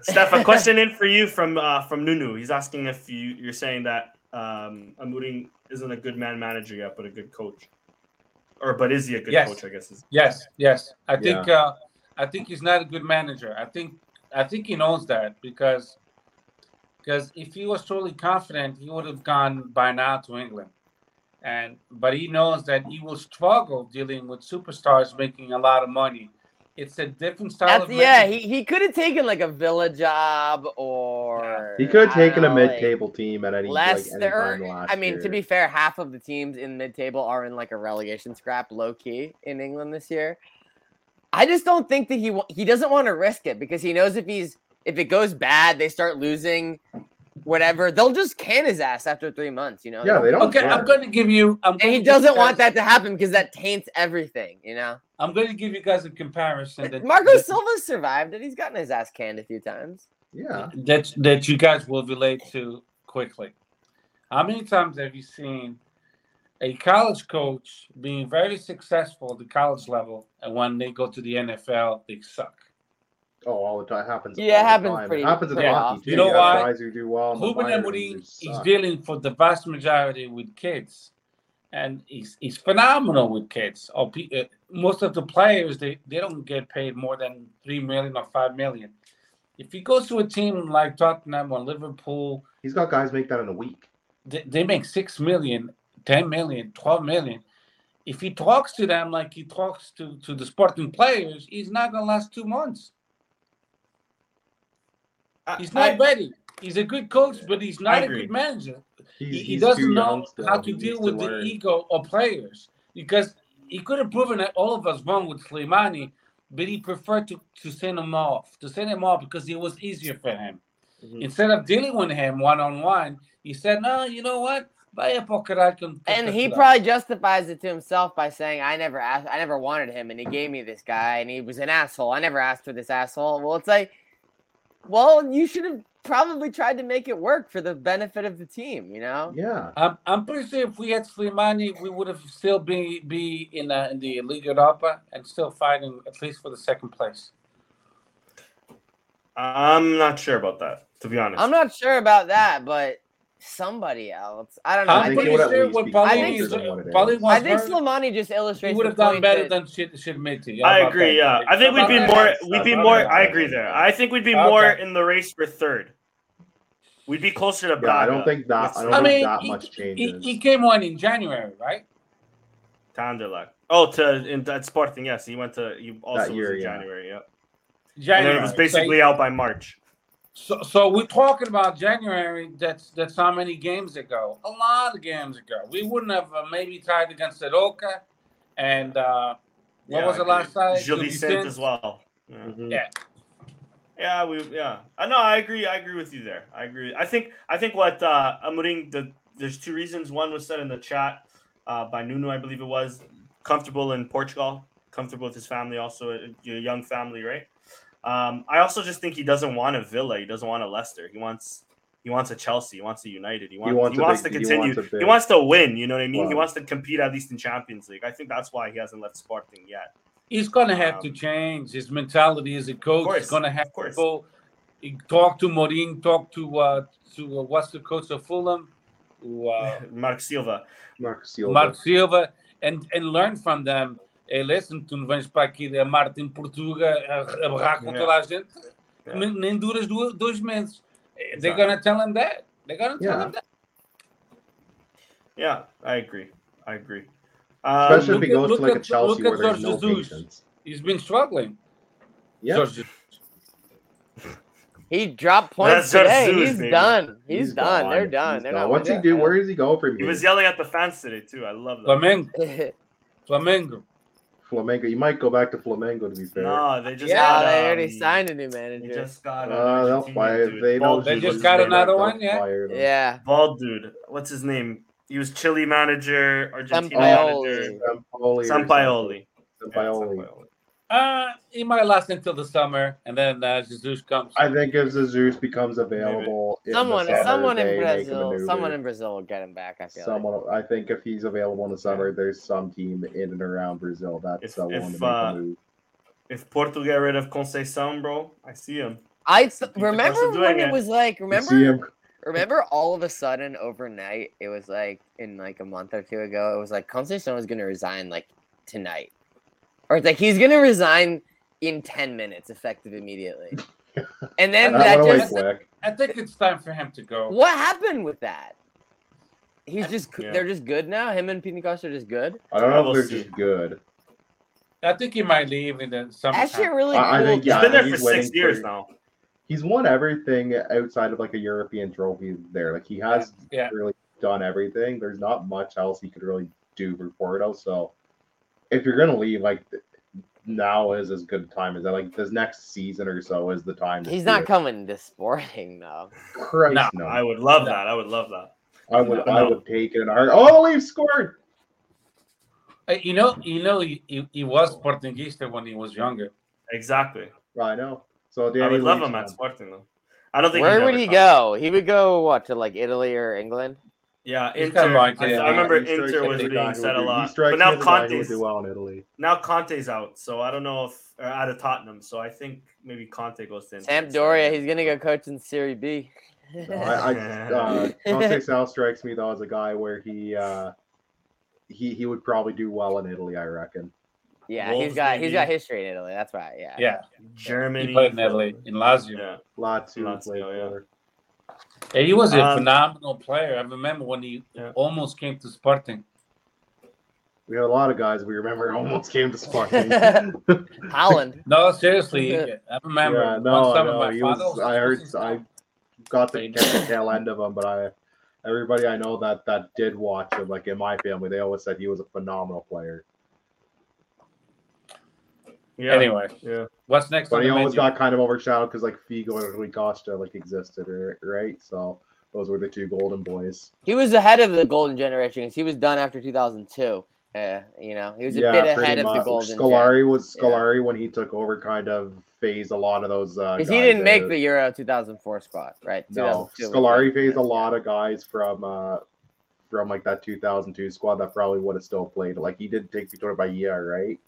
Steph, a question in for you from uh, from Nunu. He's asking if you you're saying that um, Amorim isn't a good man manager yet, but a good coach, or but is he a good Yes. coach? I guess is Yes, yes. I think uh, I think he's not a good manager. I think I think he knows that because because if he was totally confident, he would have gone by now to England. And but he knows that he will struggle dealing with superstars making a lot of money It's a different style That's, of yeah, management. he, he could have taken like a Villa job or He could have taken a know, like, mid-table team at any like any Leicester. time last I mean, to be fair, half of the teams in mid-table are in like a relegation scrap, low key in England this year. I just don't think that he he doesn't want to risk it because he knows if he's if it goes bad, they start losing, whatever. They'll just can his ass after three months. You know. Yeah, they don't Okay, care. I'm going to give you. I'm And he doesn't want guys- that to happen because that taints everything. You know. I'm going to give you guys a comparison that Marco that, Silva's survived it. He's gotten his ass canned a few times. Yeah. that that you guys will relate to quickly. How many times have you seen a college coach being very successful at the college level, and when they go to the NFL, they suck? Oh, all the time happens. Yeah, it happens time. pretty- It happens in pretty hockey too. You know have why? Guys who do well. in Ruben minors Amorim who is suck. dealing for the vast majority with kids, and he's he's phenomenal with kids. Or pe- uh, most of the players they, they don't get paid more than three million or five million. If he goes to a team like Tottenham or Liverpool, He's got guys make that in a week. they, they make six million, 10 million, 12 million. If he talks to them like he talks to, to the sporting players, he's not gonna last two months. I- He's not I- ready. He's a good coach, but he's not a good manager. He's, He, he he's doesn't know how to needs deal with the ego of players because he could have proven that all of us wrong with Slimani, but he preferred to, to send him off, to send him off because it was easier for him. Mhm. Instead of dealing with him one on one, he said, "No, you know what? Vaya pro caralho con- And he probably justifies it to himself by saying, "I never asked, I never wanted him, and he gave me this guy, and he was an asshole. I never asked for this asshole." Well, it's like, well, you should have probably tried to make it work for the benefit of the team, you know? Yeah. I'm, I'm pretty sure if we had Slimani, we would have still be be in, uh, in the Liga Europa and still fighting at least for the second place. I'm not sure about that, to be honest. I'm not sure about that, but somebody else, I don't know. I'm I think pretty it would sure what be Paulie closer is, than what it is. Paulie I think Slimani just he would have done better that- than shit Shirmiti. I agree. Yeah, I think we'd be more. We'd be more. I agree there. I think we'd be Okay. more in the race for third. We'd be closer to Yeah, I don't think that. I don't I think mean, that he, much he, changes. he came on in January, right? Anderlecht. Oh, to in at Sporting. Yes, he went to. He also year, was in yeah. January. Yeah, and January. then it was basically out by March. So, so we're talking about January. That's that's how many games ago? A lot of games ago. We wouldn't have uh, maybe tied against Roca, and uh, what Yeah, was the last agree. time? Gil Vicente as well. Yeah. Mhm. Yeah. Yeah, we yeah. I know. I agree. I agree with you there. I agree. I think. I think what uh, Amorim. The there's two reasons. One was said in the chat uh, by Nuno, I believe it was. Comfortable in Portugal. Comfortable with his family. Also, a, a young family, right? Um, I also just think he doesn't want a Villa. He doesn't want a Leicester. He wants. He wants a Chelsea. He wants a United. He wants. He wants wants, big- to he continue. wants He wants to win. You know what I mean? He wants to compete at least in Champions League. I think that's why he hasn't left Sporting yet. He's gonna have to Um, change his mentality as a coach. course, He's gonna have to go talk to Mourinho, talk to uh, to uh, what's the coach of Fulham, who, uh, Marco Silva. Marco Silva. Marco Silva, and and learn from them. Hey, listen, tu não vens para aqui da Martin Portuga a, a berrar com Yeah. toda a gente, Yeah. nem, nem duras duas, dois meses. They're Exactly. gonna tell him that. They're gonna tell Yeah. him that. Yeah, I agree. I agree. Um, Especially if look he at- goes to look like a Chelsea look at where there's no Jorge Jesus. patience. He's been struggling. Yeah. He dropped points That's today. Jesus, He's baby. done. He's, He's done. gone. They're done. He's They're gone. not What's he do? Where does he go from here? he was yelling at the fans today too. I love that. Flamengo. Flamengo. Flamengo. You might go back to Flamengo to be fair. No, they just Yeah, got, they already um, signed a new They manager. just got. Uh, they'll fire. dude. They. Bald, They just got another they'll one, yeah? fire. Yeah. bald dude. What's his name? He was Chile manager, Argentina Sampaoli. manager. Sampaoli. or Sampaoli. something. Yeah, Sampaoli. Sampaoli. Uh, he might last until the summer, and then uh, Jesus comes. I think if Jesus becomes available, in Someone, summer, someone in they make a Brazil, someone in Brazil will get him back. I feel like. Someone, I think if he's available in the summer, there's some team in and around Brazil that's If- uh, willing if, to make uh, move. If Porto get rid of Conceição, bro, I see him. I th- remember when it it. was like, remember, remember all of a sudden overnight, it was like in like a month or two ago, it was like Conceição was gonna resign like tonight, or it's like he's gonna resign in ten minutes, effective immediately, and then That that went away just I think it's time for him to go. what happened with that? He's just Yeah. they're just good now. Him and Pini Costa are just good. I don't know We'll if they're see. just good. I think he might leave in the summer. That shit really I- I cool. think, He's yeah, been there he's for six years for- now. He's won everything outside of like a European trophy there. Like he has Yeah. really done everything. There's not much else he could really do for Porto. So if you're gonna leave, like now is as good a time as that. Like this next season or so is the time. He's not it. coming to Sporting though. Christ, No, no. I would love that. I would love that. I would, No. I would take it in a heart. Oh, Leaf scored. You know, you know, he, he, he was Portuguese when he was younger. Exactly. I know. So I Danny would love Leaf's him at gone. Sporting though. I don't think. Where he'd he come. go? He would go what to like Italy or England? Yeah, He's Inter. kinda like, I, yeah, I remember He Inter was as a guy being said a lot, but now as a guy Conte's well in Italy. now Conte's out, so I don't know if or out of Tottenham. So I think maybe Conte goes to Inter Sampdoria. instead. He's gonna go coach in Serie B. No, I, I uh, Conte Sal strikes me though as a guy where he uh, he he would probably do well in Italy. I reckon. yeah, Wolves, he's got he's maybe. got history in Italy. That's right. Yeah. Yeah, Germany. he played in Italy in Lazio. Yeah. Lazio Lazio, yeah. For. Hey, he was a Um, phenomenal player. I remember when he Yeah. almost came to Sporting. We had a lot of guys we remember almost came to Sporting. Holland. No, seriously, I remember. yeah, one no, no, my he father was. I heard. I got the the tail end of him, but I everybody I know that that did watch him, like in my family, they always said he was a phenomenal player. Yeah. Anyway, Yeah. what's next But on he the always menu? got kind of overshadowed because like Figo and Rui Costa like existed, right? So those were the two golden boys. He was ahead of the golden generation 'cause he was done after 2002. Yeah, you know, he was a bit pretty ahead of the much. golden. gen. Scolari was Yeah. When he took over, kind of phased a lot of those. Uh, Because he didn't make out. the Euro 2004 squad, right? No, 2002 Scolari like- phased a lot of guys from uh from like that 2002 squad that probably would have still played. Like he did take Vítor Baía, right?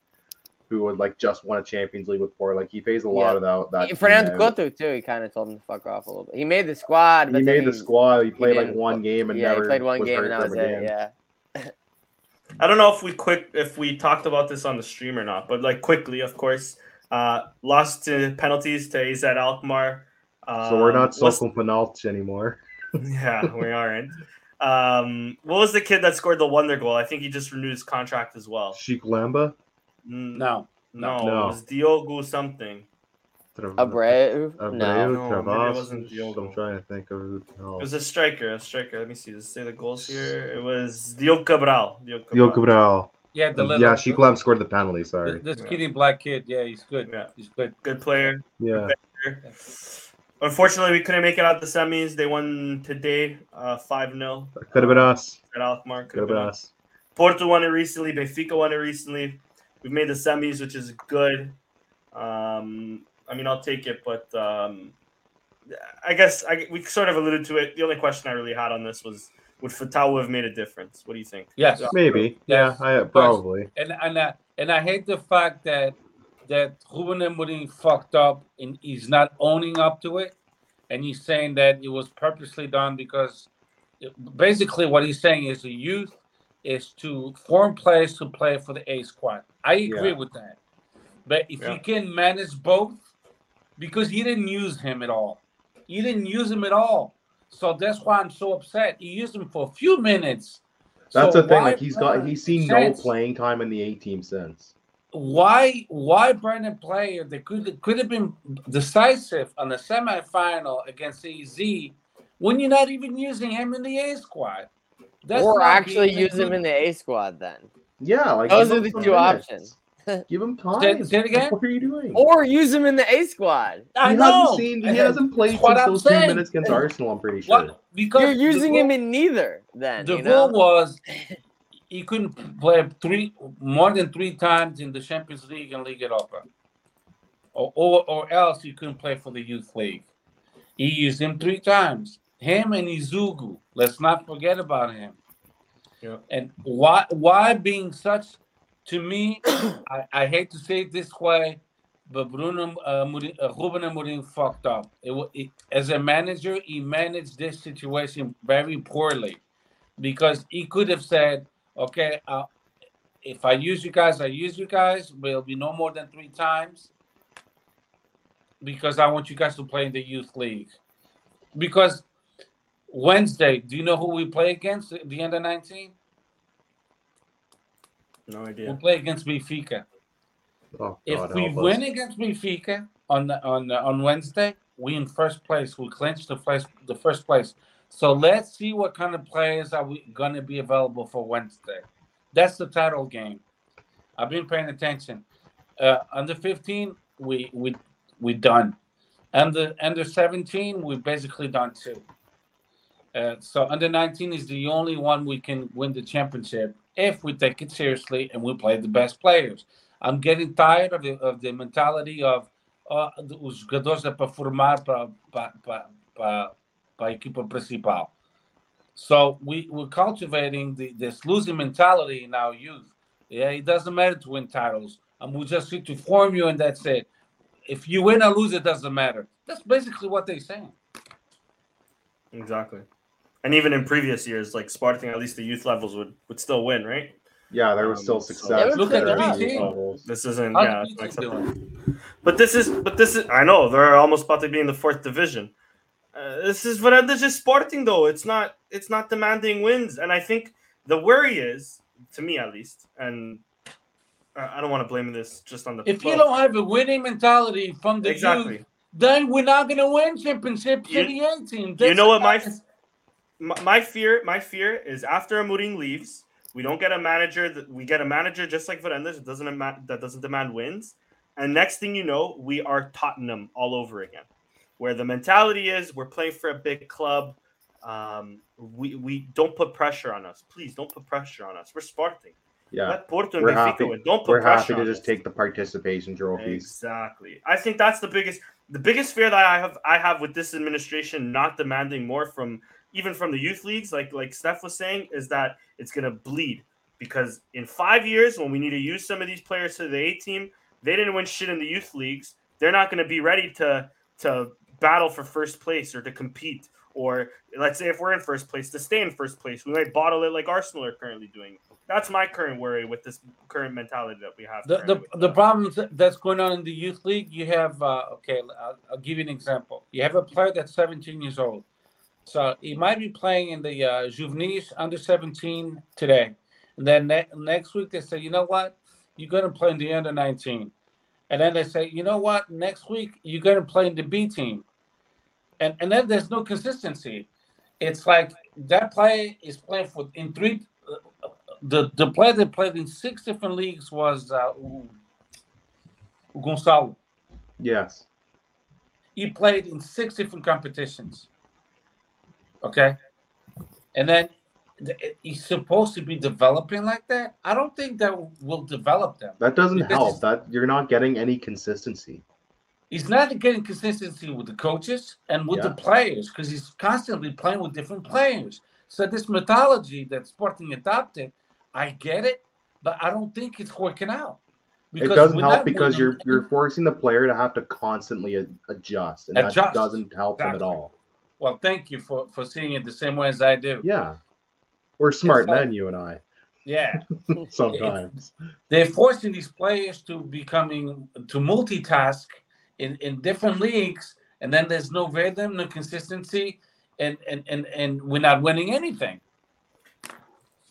Who would like just won a Champions League with four. Like he pays a lot Yeah. of that. that Fernando team out. Couto too. He kind of told him to fuck off a little bit. He made the squad, He but then made the squad. He played like one game and yeah, never he played one was game hurt and that was from it. again. Yeah. I don't know if we quick if we talked about this on the stream or not, but like quickly, of course, uh, lost to penalties to AZ Alkmaar. So we're Um, not what's- Sokol Penalt anymore. Yeah, we aren't. Um, what was the kid that scored the wonder goal? I think he just renewed his contract as well. Chico Lamba. Mm, No, no, No. it was Diogo something. Abreu? Abreu, No. No, maybe it wasn't Diogo. I'm trying to think of. It No. was a striker, a striker. Let me see. Let's say the goals here. It was Diogo Cabral. Diogo Cabral. Diogo Cabral. yeah, the little, Yeah, Sheik Lam scored the penalty. the, Sorry. the Yeah. skinny black kid. Yeah, he's good. Yeah. He's good. Good player. Yeah. Unfortunately, we couldn't make it out the semis. They won today, uh, five 0 Could have been us. at Alkmaar. Could have been us. Porto won it recently. Benfica won it recently. We've made the semis, which is good. Um, I mean, I'll take it, but um, I guess I, we sort of alluded to it. The only question I really had on this was would Fatawu have made a difference? What do you think? Yes, Maybe. Yeah, Yes. I probably. and and I, and I hate the fact that that Ruben Amorim fucked up and he's not owning up to it, and he's saying that it was purposely done because basically what he's saying is the youth is to form players to play for the A squad. I agree Yeah. with that, but if Yeah. you can manage both, because he didn't use him at all, he didn't use him at all. So that's why I'm so upset. He used him for a few minutes. That's So the thing. Like he's got, he's seen chance? no playing time in the A team since. why why Brandon player that could could have been decisive on the semifinal against AZ when you're not even using him in the A squad. That's or actually use him in the A squad then. Yeah, like Those are the two minutes. options. Give him time. Say- say again? What are you doing? Or use him in the A squad. I he know. hasn't seen. He And hasn't played that's since I'm those two saying. minutes against Arsenal. I'm pretty sure. What because You're using the him in neither then. the you know? rule was he couldn't play three more than three times in the Champions League and Liga Europa. Or, or or else he couldn't play for the youth league. He used him three times. Him and Essugo. Let's not forget about him. Yeah. And why why being such to me, I, I hate to say it this way, but Bruno uh, uh, Ruben Amorim fucked up. It, it, as a manager, he managed this situation very poorly because he could have said, "Okay, uh, if I use you guys, I use you guys. It'll be no more than three times because I want you guys to play in the youth league." Because Wednesday, do you know who we play against? at The under nineteen. No idea. We idea. play against Benfica. Oh, If we help us. win against Benfica on the, on the, on Wednesday, we in first place. We clinch the first the first place. So let's see what kind of players are we going to be available for Wednesday. That's the title game. I've been paying attention. Uh, under 15, we we we done. Under under 17, we basically done too. Uh, so under 19 is the only one we can win the championship if we take it seriously and we play the best players. I'm getting tired of the, of the mentality of uh, os jogadores é para formar para para para para a equipa principal. So we we're cultivating the, this losing mentality in our youth. Yeah, it doesn't matter to win titles, and we just need to form you, and that's it. If you win or lose, it doesn't matter. That's basically what they're saying. Exactly. And even in previous years, like Sporting, at least the youth levels would would still win, right? Yeah, there was Um, still so- success. Look at the youth levels. This isn't How's yeah. it's BT. But this is but this is I know they're almost about to be in the fourth division. Uh, this is what this is Sporting though. It's not it's not demanding wins, and I think the worry is to me at least, and I don't want to blame this just on the. If you don't have a winning mentality from the exactly. youth, then we're not going to win championships You- in the 18. you That's know what my about it. My, my fear my fear is after Amouding leaves, we don't get a manager that we get a manager just like Varandas that doesn't ama- that doesn't demand wins, and next thing you know, we are Tottenham all over again, where the mentality is we're playing for a big club. Um, we we don't put pressure on us. Please don't put pressure on us. We're Sporting. Yeah, Let Porto and We're Benfica happy- win. Don't put we're pressure happy to on just us. take the participation trophies. Exactly. I think that's the biggest the biggest fear that I have I have with this administration not demanding more from even from the youth leagues, like like Steph was saying, is that it's gonna bleed. Because in five years, when we need to use some of these players to the A team, they didn't win shit in the youth leagues. They're not gonna be ready to to battle for first place or to compete. Or let's say if we're in first place, to stay in first place. We might bottle it like Arsenal are currently doing. That's my current worry with this current mentality that we have. The, the, the problem that's going on in the youth league, you have, uh, okay, I'll, I'll give you an example. You have a player that's 17 years old. So he might be playing in the uh, juveniles under 17 today. And then ne- next week they say, you know what? You're going to play in the under 19. And then they say, you know what? Next week you're going to play in the B team. And, and then there's no consistency. It's like that player is playing for in three. Uh, the the player that played in six different leagues was uh, o- o Yes. He played in six different competitions. Okay, and then th- he's supposed to be developing like that. I don't think that will develop them. That doesn't Because help. That you're not getting any consistency. He's not getting consistency with the coaches and with Yeah. the players because he's constantly playing with different players. So this methodology that Sporting adopted, I get it, but I don't think it's working out. it doesn't help because you're you're forcing the player to have to constantly adjust, and Adjust. that doesn't help them at all. Well, thank you for for seeing it the same way as I do. Yeah, we're smart like- men, you and I. Yeah, Sometimes. they're forcing these players to becoming to multitask in in different leagues, and then there's no rhythm, no consistency, and and and and we're not winning anything.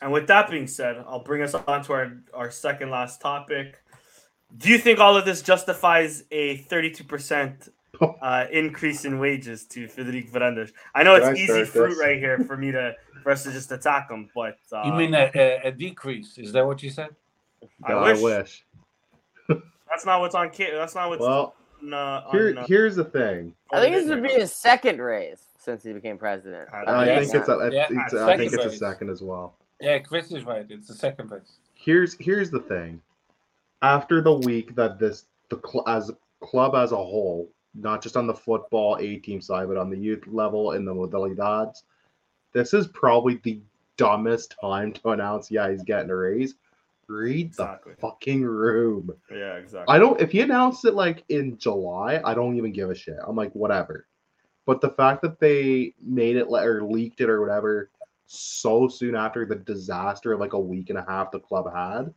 And with that being said, I'll bring us on to our, our second last topic. Do you think all of this justifies a 32% uh, increase in wages to Federic Varandas? I know it's Can easy start fruit right here for me to for us to just attack him, but uh, You mean a, a, a decrease? Is that what you said? I I wish. wish. that's not what's on. Ca- That's not what's Well, on. Uh, here on, uh, here's the thing. I think this would be his second raise since he became president. I yeah, think it's a, yeah, it's, I think second it's a second as well. Yeah, Chris is right. It's the second place. here's here's the thing after the week that this the cl- as club as a whole not just on the football a team side but on the youth level in the modalidades this is probably the dumbest time to announce yeah he's getting a raise read Exactly. the fucking room Yeah, exactly. i don't if he announced it like in july i don't even give a shit i'm like whatever but the fact that they made it or leaked it or whatever so soon after the disaster of like a week and a half the club had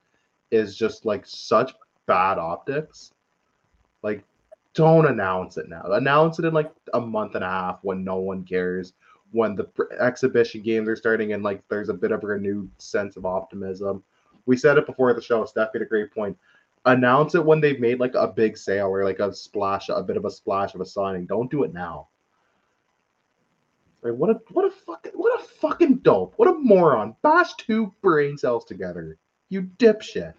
is just like such bad optics. Like, don't announce it now. Announce it in like a month and a half when no one cares. When the exhibition games are starting and like there's a bit of a renewed sense of optimism. We said it before the show. Steph made a great point. announce it when they've made like a big sale or like a splash, a bit of a splash of a signing. Don't do it now. Like, what a what a fucking what a fucking dope. What a moron. Bash two brain cells together. You dipshit.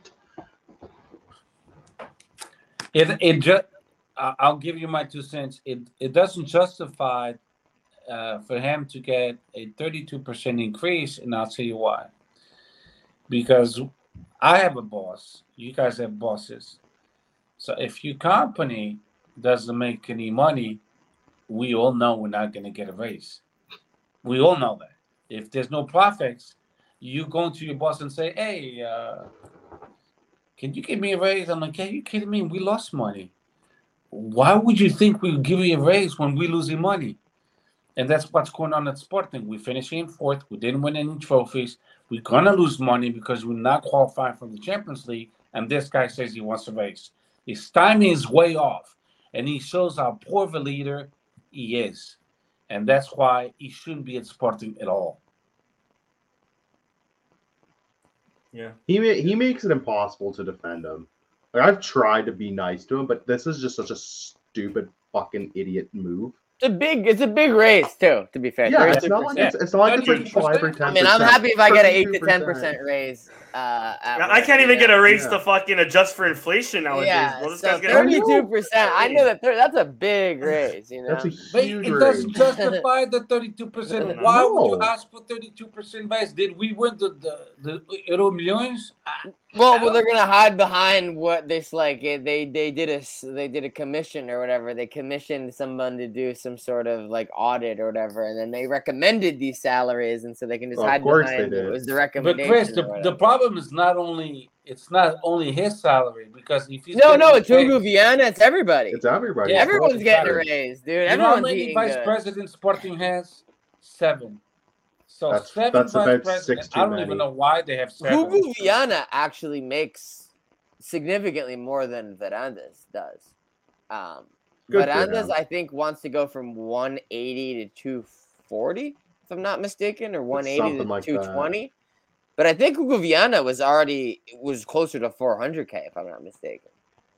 It it just I'll give you my two cents. It it doesn't justify uh, for him to get a 32% increase, and I'll tell you why. Because I have a boss, you guys have bosses. So if your company doesn't make any money, we all know we're not going to get a raise. We all know that. If there's no profits, you go to your boss and say, "Hey, uh, can you give me a raise?" I'm like, "Are you kidding me? We lost money. Why would you think we would give you a raise when we're losing money?" And that's what's going on at Sporting. We're finishing in fourth. We didn't win any trophies. We're gonna lose money because we're not qualifying for the Champions League. And this guy says he wants a raise. His timing is way off, and he shows how poor of a leader he is, and that's why he shouldn't be at Sporting at all. Yeah, He ma- he makes it impossible to defend him. Like I've tried to be nice to him, but this is just such a stupid fucking idiot move. It's a big, it's a big raise too. To be fair, Yeah, it's not 32%. like it's, it's not like it's like 32%. five or ten. I mean, I'm happy if I get an eight to ten percent raise. Uh, at I can't you even get a raise Yeah. to fucking adjust for inflation nowadays. Yeah, well, so thirty-two percent. I know that thir- that's a big raise. You know, That's a But huge it raise. doesn't justify the 32%. No. Why would you ask for 32% raise? Did we win the, the, the Euro Millions? Well, well, they're gonna hide behind what this like eh, they they did a s- they did a commission or whatever. They commissioned someone to do some sort of like audit or whatever, and then they recommended these salaries, and so they can just Of hide behind it was the recommendation. But. Chris, the, the whatever. Problem is not only it's not only his salary because if he's no, no, a it's raise- Hugo Viana. It's everybody. It's everybody. Yeah, Everyone's it's getting a raise, dude. You know how many vice good. presidents Sporting has? Seven. So That's- seven that's vice about presidents. I don't many. even know why they have seven. Hugo Viana actually makes significantly more than Varandas does. Um, Good Varandas. I think, wants to go from 180 to 240, if I'm not mistaken, or 180 to something like that. 220. But I think Hugo Viana was already was closer to 400k, if I'm not mistaken.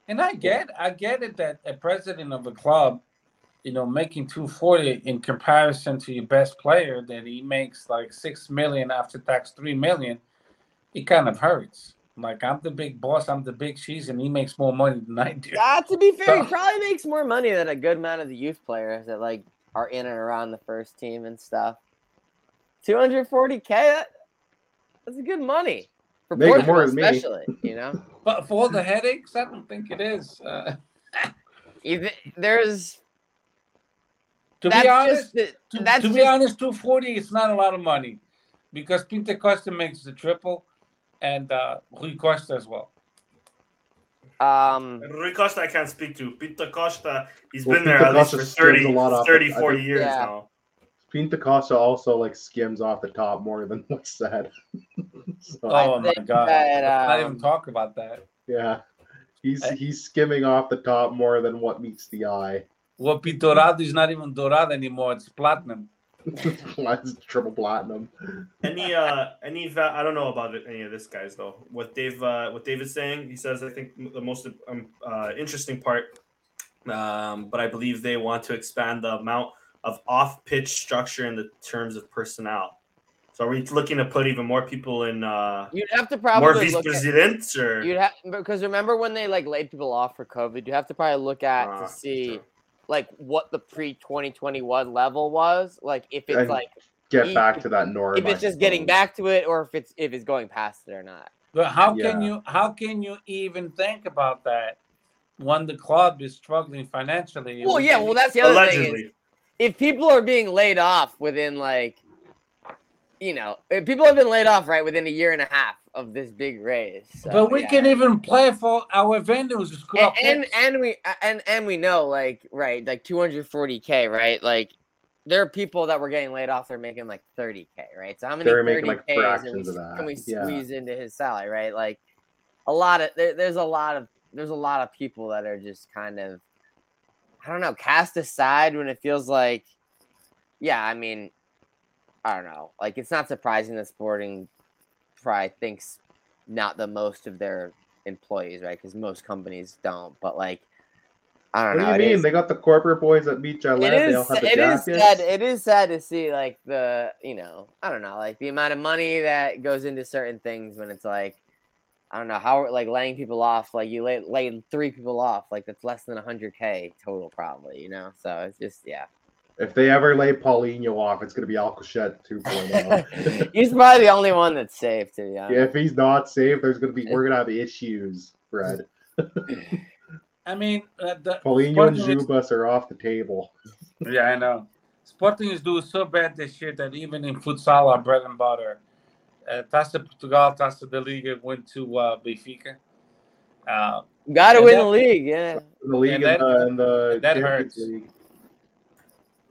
And I get, I get it that a president of a club, you know, making two forty in comparison to your best player, that he makes like six million after tax, three million, it kind of hurts. Like I'm the big boss, I'm the big cheese, and he makes more money than I do. Ah, to be fair, he probably makes more money than a good amount of the youth players that like are in and around the first team and stuff. 240k, that, that's good money for Make Portugal, more than me. especially. You know, But for all the headaches, I don't think it is. Uh, You thi- there's to be honest, the, to, that's to be honest, two forty is not a lot of money because Pinto Costa makes the triple, and uh, Rui Costa as well. um Rui Costa, I can't speak to. Pinto Costa, he's Well, been there Pinto at least for Costa 30, a lot 30 40 years Yeah. now. Pinto Costa also like skims off the top more than what's said. So, Oh my god! that, Let's not um, even talk about that. yeah, he's I- he's skimming off the top more than what meets the eye. Well, Dorado is not even Dorado anymore; it's platinum. That's triple platinum. Any uh any va- I don't know about it, any of this guys though. What Dave uh what David's saying, he says I think the most um, uh, interesting part um but I believe they want to expand the amount of off-pitch structure in the terms of personnel. So are we looking to put even more people in uh you'd have to probably more vice presidents or you'd have because remember when they like laid people off for COVID, you have to probably look at Ah, to see true. like what the pre 2021 level was, like if it's And like Get He- back to that norm. if it's just getting back to it or if it's if it's going past it or not. But how can you how can you even think about that when the club is struggling financially? Well, yeah, well that's the other thing. Is, allegedly. If people are being laid off within like you know if people have been laid off right within a year and a half of this big raise so, but we yeah. can even play for our venues. It's and, and and we and and we know like right like 240k right like there are people that were getting laid off they're making like 30k right so how many They're making, like, 30Ks can we, fractions of that, can we yeah. squeeze into his salary right like a lot of there, there's a lot of there's a lot of people that are just kind of i don't know cast aside when it feels like yeah i mean i don't know like it's not surprising that sporting probably thinks not the most of their employees, right? Because most companies don't. But like, I don't What know. do you mean? is- They got the corporate boys at Beach Chalet. it They all is have the it is sad it is sad to see like the you know i don't know like the amount of money that goes into certain things when it's like i don't know how like laying people off like you lay, lay three people off like that's less than 100k total probably you know so it's just yeah If they ever lay Paulinho off, it's going to be Alcochete 2.0. he's probably the only one that's safe to be honest yeah, if he's not safe, there's going to be we're going to have issues, Fred. I mean, uh, the, Paulinho and Sporting Zubas are off the table. yeah, I know. Sporting is doing so bad this year that even in futsal, our bread and butter, uh, Taça Portugal, Taça da Liga went to uh, Benfica. Uh, gotta win that- the league yeah The league And and, that- the, and the that Champions hurts. League.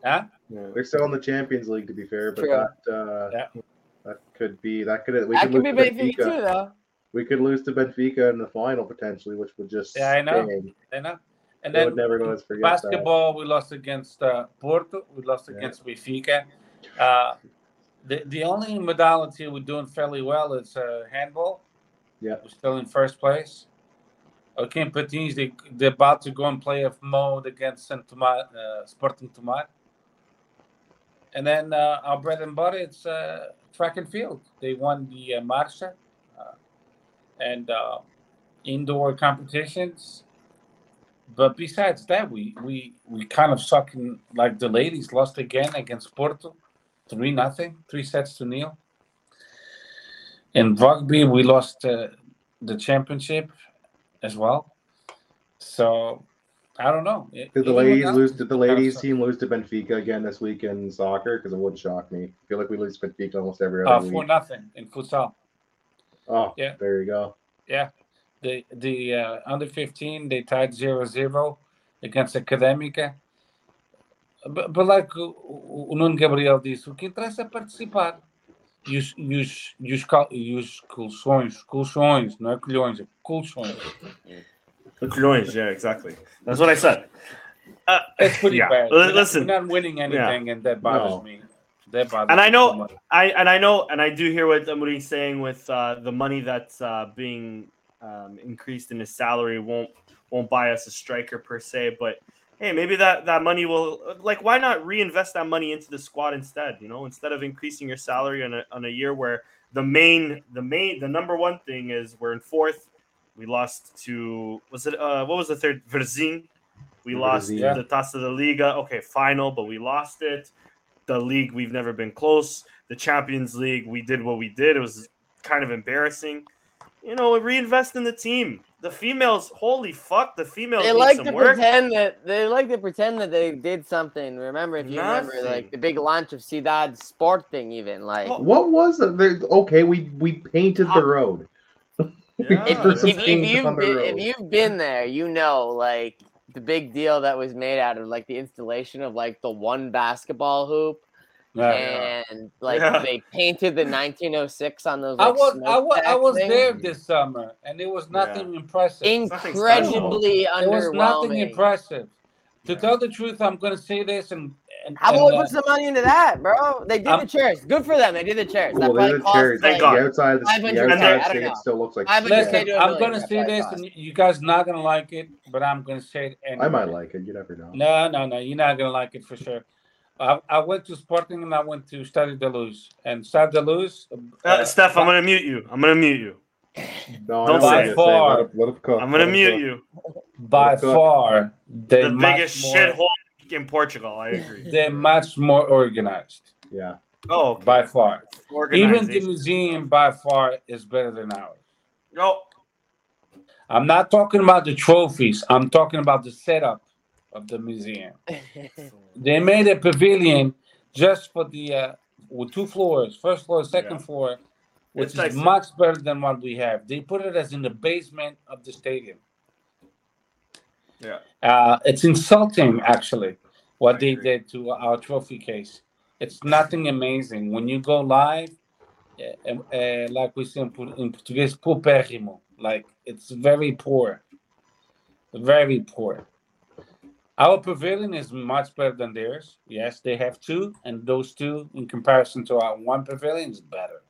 huh? Yeah, they're still in the Champions League, to be fair, but True. that uh, Yeah. that could be that could we that could could be to benfica too though We could lose to Benfica in the final potentially, which would just Yeah, I know. sting. You know? And They then never let us forget that. basketball, we lost against uh, Porto. We lost Yeah. against Benfica. Uh, the the only modality we're doing fairly well is uh, handball. Yeah. we're still in first place. Okay, Patins, they they're about to go and play a mode against Saint Tomás, uh, Sporting Tomar. And then uh, our bread and butter, it's uh, track and field. They won the uh, Marcha uh, and uh, indoor competitions. But besides that, we we we kind of suck in like the ladies lost again against Porto, three nothing, three sets to nil. In rugby, we lost uh, the championship as well. So I don't know. It- Did the ladies lose? Did the ladies team lose to Benfica again this week in soccer? Because it wouldn't shock me. I feel like we lose Benfica almost every Uh, other for week. nothing in futsal. Oh, Yeah. there you go. Yeah, the the uh, under fifteen they tied 0-0 against Académica. But, but like o, o Nuno Gabriel disse, o que interessa é participar. E os, e os, e os, cal- e os colchões, colchões, não é colhões, é colchões. Colhões, yeah, exactly. That's what I said. Uh, It's pretty Yeah. bad. L- We're not- listen. we're not winning anything, and that bothers No. me. That bothers me. And I know- so. I and I know and I do hear what Amorim's saying with uh, the money that's uh, being um, increased in his salary won't won't buy us a striker per se, but hey, maybe that that money will like why not reinvest that money into the squad instead? You know, instead of increasing your salary on a on a year where the main the main the number one thing is we're in fourth. We lost to was it uh what was the third Varzim? We lost Varzim. the Taça da Liga. Okay, final, but we lost it. The league we've never been close. The Champions League we did what we did. It was kind of embarrassing. You know, reinvest in the team. The females, holy fuck, the females they need like some to work. pretend that they like to pretend that they did something. Remember, if you remember, like the big launch of Ciudad Sport thing, even like Well, What was it? Okay, we we painted the road. Yeah, if, if, if you've been, road. if you've been there, you know like the big deal that was made out of like the installation of like the one basketball hoop, Yeah. and like Yeah. they painted the 1906 on those. I was I was I was things. there this summer, and it was nothing impressive. Nothing Incredibly It was nothing impressive. To tell the truth, I'm going to say this, and, and, How about we uh, put some money into that, bro? They did I'm- the chairs. Good for them. They did the chairs. That Well, probably the chairs. Thank The God. outside, the 500K, I outside don't stage still looks like. I would shit. just say listen, to a I'm million, going to that's say this, cost. and you guys not going to like it, but I'm going to say it anyway. I might like it. You never know. No, no, no. You're not going to like it for sure. I, I went to Sporting and I went to Stade de Luz. And Stade de Luz. Uh, Steph, I'm gonna mute you. I'm gonna mute you. No, Don't I know what say you're it. saying. Far. Let it- let it cook. I'm gonna mute cook. you. by far, they're The biggest more, shithole in Portugal. I agree. They're much more organized. Yeah. Oh, okay. By far. Even the museum by far is better than ours. Oh, I'm not talking about the trophies. I'm talking about the setup of the museum. They made a pavilion just for the uh, with two floors, first floor, second Yeah. floor, which It's is nice. much better than what we have. They put it as in the basement of the stadium. Yeah. Uh, it's insulting, actually, what I they agree. did to our trophy case. It's nothing amazing. When you go live, uh, uh, like we say in, Por- in Portuguese, paupérrimo. Like it's very poor, very poor. Our pavilion is much better than theirs. Yes, they have two, and those two, in comparison to our one pavilion, is better.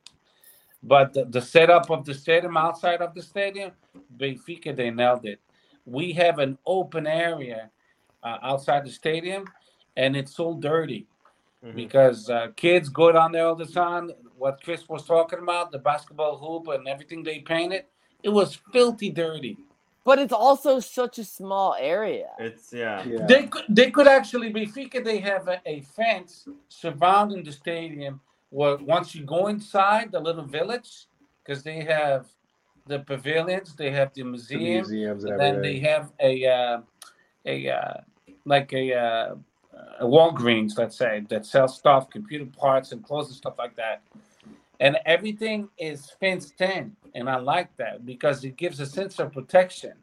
But the, the setup of the stadium outside of the stadium, Benfica, they nailed it. We have an open area uh, outside the stadium, and it's so dirty Mhm. because uh, kids go down there all the time. What Chris was talking about, the basketball hoop and everything they painted, it was filthy dirty. But it's also such a small area. It's yeah. Yeah. They could, they could actually Benfica. They have a, a fence surrounding the stadium. Where once you go inside the little village, because they have the pavilions, they have the The museum, museums and and then they have a uh, a uh, like a, uh, a Walgreens, let's say, that sells stuff, computer parts and clothes and stuff like that. And everything is fenced in, and I like that because it gives a sense of protection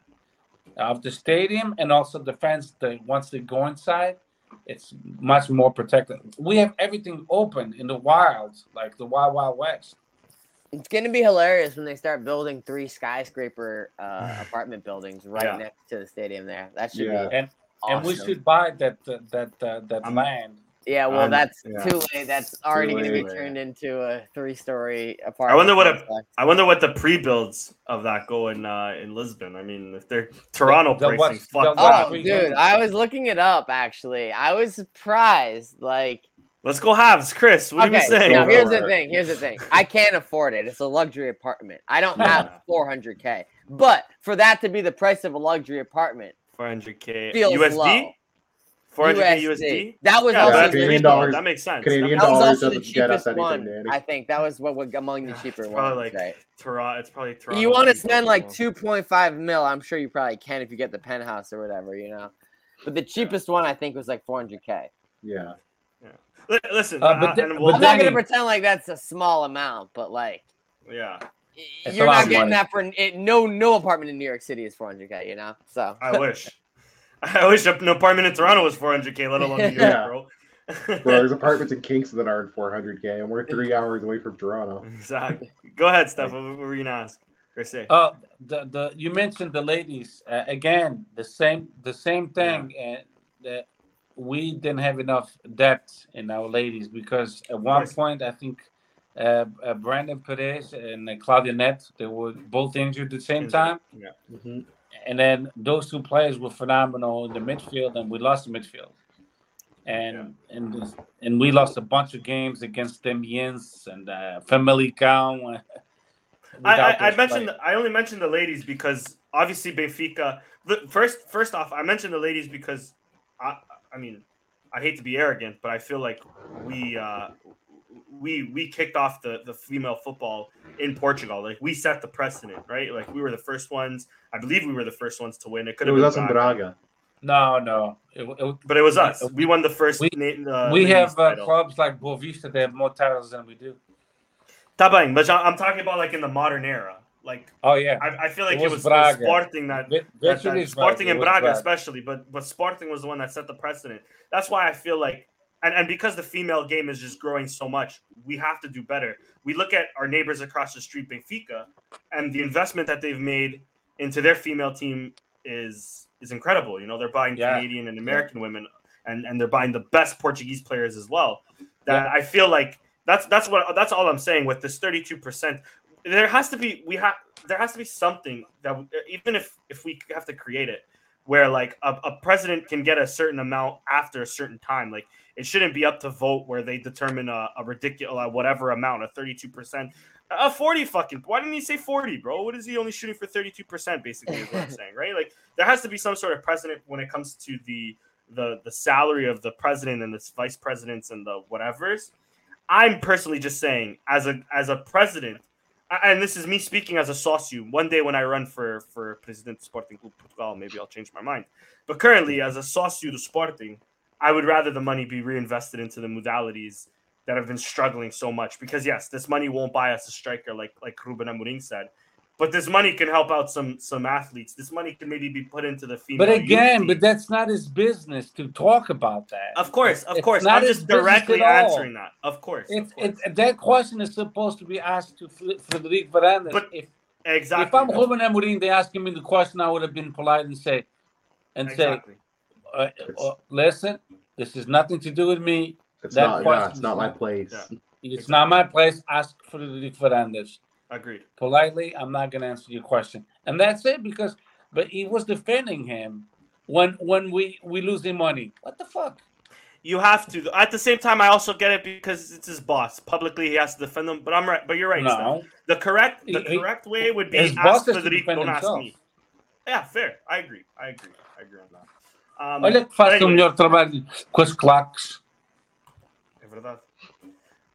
of the stadium and also the fence. That once they go inside, it's much more protected. We have everything open in the wild, like the Wild Wild West. It's gonna be hilarious when they start building three skyscraper uh, apartment buildings right Yeah. next to the stadium. There, that should Yeah. be And awesome. and we should buy that uh, that uh, that I'm- land. Yeah, well, Um, that's yeah. too late. That's already going to be late. turned into a three-story apartment. I wonder what a- complex. I wonder what the pre-builds of that go in uh, in Lisbon. I mean, if they're Toronto the pricing, what's- fuck the that. Oh, Three dude. I was looking it up. Actually, I was surprised. Like, Let's go halves, Chris. What okay, are you saying? now here's the thing. Here's the thing. I can't afford it. It's a luxury apartment. I don't have 400k. But for that to be the price of a luxury apartment, 400k feels USD. low. 400k USD. USD. That was Yeah, also Canadian dollars. That makes sense. Canadian that That was dollars also the doesn't get us cheapest one. anything, I think that was what was among the cheaper Probably ones. like right? Toronto. It's probably Toronto. you want to spend like 2.5 mil i'm sure you probably can if you get the penthouse or whatever you know but the cheapest one i think was like 400k Yeah. well. Li- Listen, Uh, but uh, the- and but we'll, i'm not gonna pretend like that's a small amount but like yeah. It's you're not getting money. that for it, no no apartment in new york city is 400k you know so I wish. I wish an apartment in Toronto was 400k, let alone New York, Yeah. bro. Bro, there's apartments in Kingston that aren't 400k, and we're three hours away from Toronto. exactly. Go ahead, Steph. What, what were you gonna ask or say? Oh, the the you mentioned the ladies uh, again. The same the same thing. And that we didn't have enough depth in our ladies because at one point I think uh, uh, Brenda Pérez and uh, Cláudia Neto they were both injured at the same time, Yeah. And then those two players were phenomenal in the midfield, and we lost the midfield. And and and we lost a bunch of games against Damaiense and uh, Famalicão. I, I, I mentioned players. I only mentioned the ladies because obviously Benfica. The, first, first off, I mentioned the ladies because I, I mean, I hate to be arrogant, but I feel like we uh, we we kicked off the the female football in Portugal. Like we set the precedent, right? Like we were the first ones. I believe we were the first ones to win. It could It have was been us in Braga, Braga. No, no. It, it, but it was us. We won the first. We- na- uh, we have uh, clubs like Boavista. They have more titles than we do. Tá bem, but I'm talking about like in the modern era. Like Oh yeah, I, I feel like It it was was, Braga. Sporting that Vi- that, that Sporting right. and Braga, Braga. especially, but but Sporting was the one that set the precedent. That's why I feel like, and, and because the female game is just growing so much, we have to do better. We look at our neighbors across the street, Benfica, and the investment that they've made into their female team is is incredible. You know, they're buying Yeah. Canadian and American women, and and they're buying the best Portuguese players as well. That I feel like that's that's what that's all I'm saying with this 32 percent. There has to be we have there has to be something that even if if we have to create it where like a, a president can get a certain amount after a certain time. Like it shouldn't be up to vote where they determine a, a ridiculous whatever amount a 32% a 40 fucking why didn't he say 40 bro? What is he only shooting for 32% basically is what i'm saying right? Like there has to be some sort of precedent when it comes to the the the salary of the president and the vice presidents and the whatevers. I'm personally just saying as a as a president and this is me speaking as a socio. One day when I run for for President Sporting Club Portugal, maybe I'll change my mind. But currently, as a socio to Sporting, I would rather the money be reinvested into the modalities that have been struggling so much. Because yes, this money won't buy us a striker like like Ruben Amorim said, but this money can help out some some athletes. This money can maybe be put into the female. but again, but that's not his business to talk about that. of course, of It's course, not I'm just directly answering that. Of course, It's of course. it, that question is supposed to be asked to Fr- Frederic Varandas. But if exactly. if I'm Ruben Amorim, they asking me the question, I would have been polite and say, and exactly. say, uh, uh, listen, this has nothing to do with me. It's That not. Yeah, it's not my place. Yeah. It's not my place. Ask Frederic Varandas. Agreed. politely, I'm not gonna answer your question, and that's it. Because, but he was defending him when when we we losing money. What the fuck? You have to. At the same time, I also get it because it's his boss. Publicly, he has to defend them. But I'm right. But you're right. Steph. No, The correct the He- correct way would be his ask to Federico, defend don't ask himself. me. Yeah, fair. I agree. I agree. I agree on that. Um, olha que but faça o melhor trabalho com as claques. é verdade.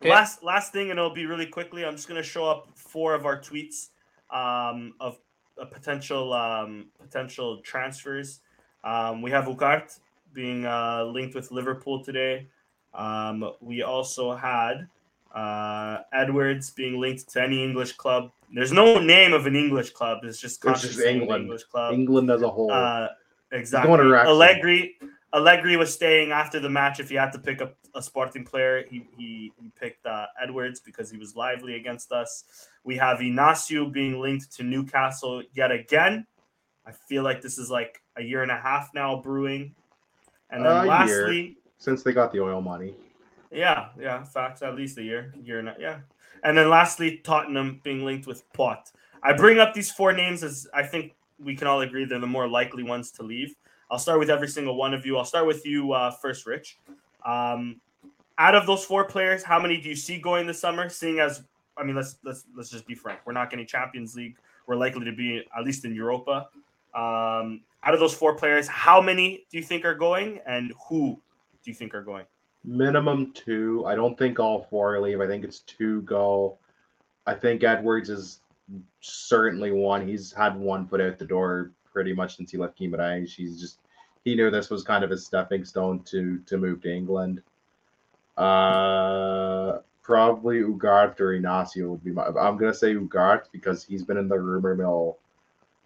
Okay. Last last thing, and it'll be really quickly. I'm just gonna show up four of our tweets um, of uh, potential um, potential transfers. Um, we have Ugart being uh, linked with Liverpool today. Um, we also had uh, Edwards being linked to any English club. There's no name of an English club. It's just It's just England. English club. England as a whole. Uh, exactly. Going to Wrexham. Allegri, Allegri was staying after the match. If he had to pick up a Sporting player, he he, he picked uh, Edwards because he was lively against us. We have Inácio being linked to Newcastle yet again. I feel like this is like a year and a half now brewing. And then year. lastly, since they got the oil money. yeah, yeah, facts. At least a year, year and a, yeah. And then lastly, Tottenham being linked with Pote. I bring up these four names as I think we can all agree they're the more likely ones to leave. I'll start with every single one of you. I'll start with you uh, first, Rich. Um, out of those four players, how many do you see going this summer? Seeing as I mean, let's let's let's just be frank. We're not getting Champions League. We're likely to be at least in Europa. Um, out of those four players, how many do you think are going, and who do you think are going? Minimum two. I don't think all four leave. I think it's two go. I think Edwards is certainly one. He's had one foot out the door pretty much since he left Guimarães. He's just he knew this was kind of a stepping stone to to move to England. Uh, probably Ugarte or Inácio would be my. I'm gonna say Ugarte because he's been in the rumor mill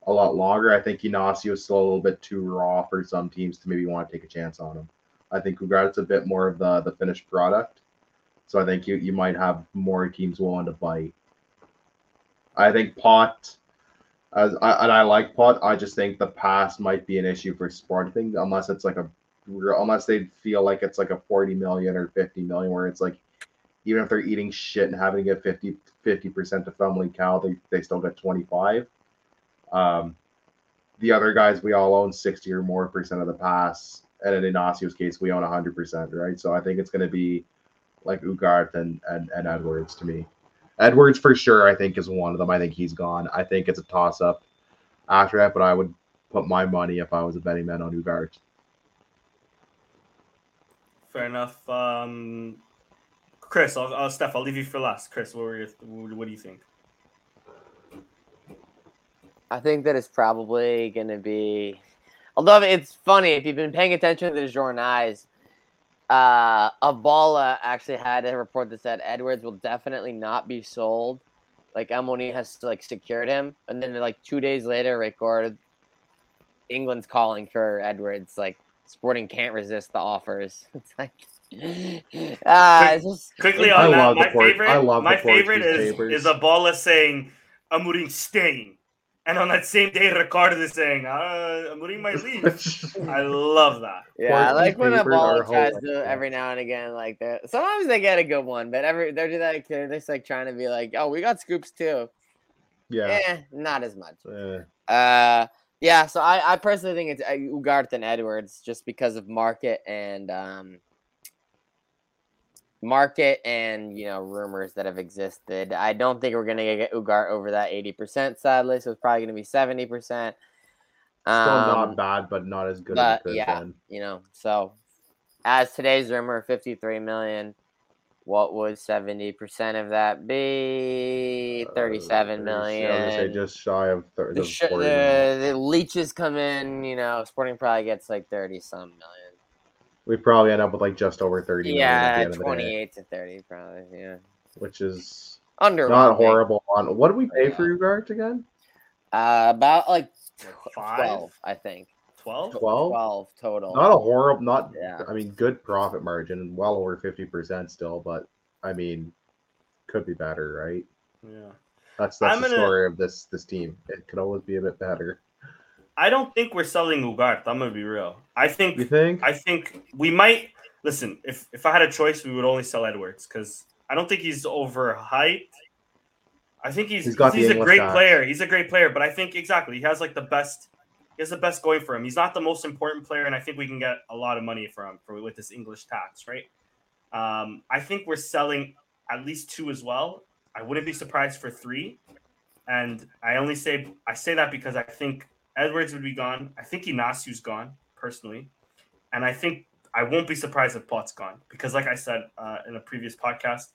a lot longer. I think Inácio is still a little bit too raw for some teams to maybe want to take a chance on him. I think Ugarte's a bit more of the the finished product, so I think you you might have more teams willing to bite. I think Pote, as I, and I like Pote. I just think the pass might be an issue for Sporting unless it's like a unless they feel like it's like a 40 million or 50 million where it's like even if they're eating shit and having to get 50 percent of Famalicão, they, they still get 25. Um, the other guys we all own 60 or more percent of the pass, and in Inácio's case, we own 100 percent, right? So I think it's going to be like Ugart and, and and Edwards to me. Edwards for sure, I think is one of them. I think he's gone. I think it's a toss up after that, but I would put my money if I was a betting man on Ugart. Fair enough. Um, Chris, I'll, I'll Steph, I'll leave you for last. Chris, what were your, what, what do you think? I think that it's probably going to be. Although it's funny if you've been paying attention to the journals, uh, A Bola actually had a report that said Edwards will definitely not be sold. Like Amorim has like secured him, and then like two days later, record England's calling for Edwards. Like Sporting can't resist the offers. It's like, ah, it's just Quickly it's- I on that, love the my Port- favorite, I love the my favorite Portuguese is papers. is A Bola saying Amorim staying, and on that same day, Ricardo is saying uh, Amorim my leave. I love that. Yeah, I like when a Portuguese ball papers are tries to every now and again like that. Sometimes they get a good one, but every they're just like they're just like trying to be like, oh, we got scoops too. yeah. Eh, not as much. Eh. Uh, yeah. So I, I personally think it's uh, Ugarte and Edwards just because of market and um, market and you know rumors that have existed. I don't think we're gonna get Ugarte over that eighty percent. Sadly, so it's probably gonna be seventy percent. Still Um, not bad, but not as good but as yeah, been. you know, so as today's rumor, 53 million, what would 70% of that be? Uh, 37 I was say just shy of thir- the, sh- 40 million. the, the leeches come in, you know, Sporting probably gets like 30 some million. We probably end up with like just over 30 million at the Yeah, end of the day, 28 to 30 probably, yeah. which is Under not horrible. On what do we pay for Ugart again? Uh, about like Like tw- five? 12, I think. 12? 12? 12 total. Not a horrible, not. Yeah. I mean, good profit margin, well over 50 percent still, but I mean, could be better, right? Yeah. That's that's I'm the gonna- story of this this team. It could always be a bit better. I don't think we're selling Ugarte. I'm gonna be real. I think You think? I think we might listen. If if I had a choice, we would only sell Edwards because I don't think he's overhyped. I think he's He's he's, a great tax. player. He's a great player, but I think exactly he has like the best. He has the best going for him. He's not the most important player, and I think we can get a lot of money for him for with this English tax, right? Um, I think we're selling at least two as well. I wouldn't be surprised for three, and I only say I say that because I think Edwards would be gone. I think Inácio's gone personally, and I think I won't be surprised if Pote's gone because, like I said uh, in a previous podcast,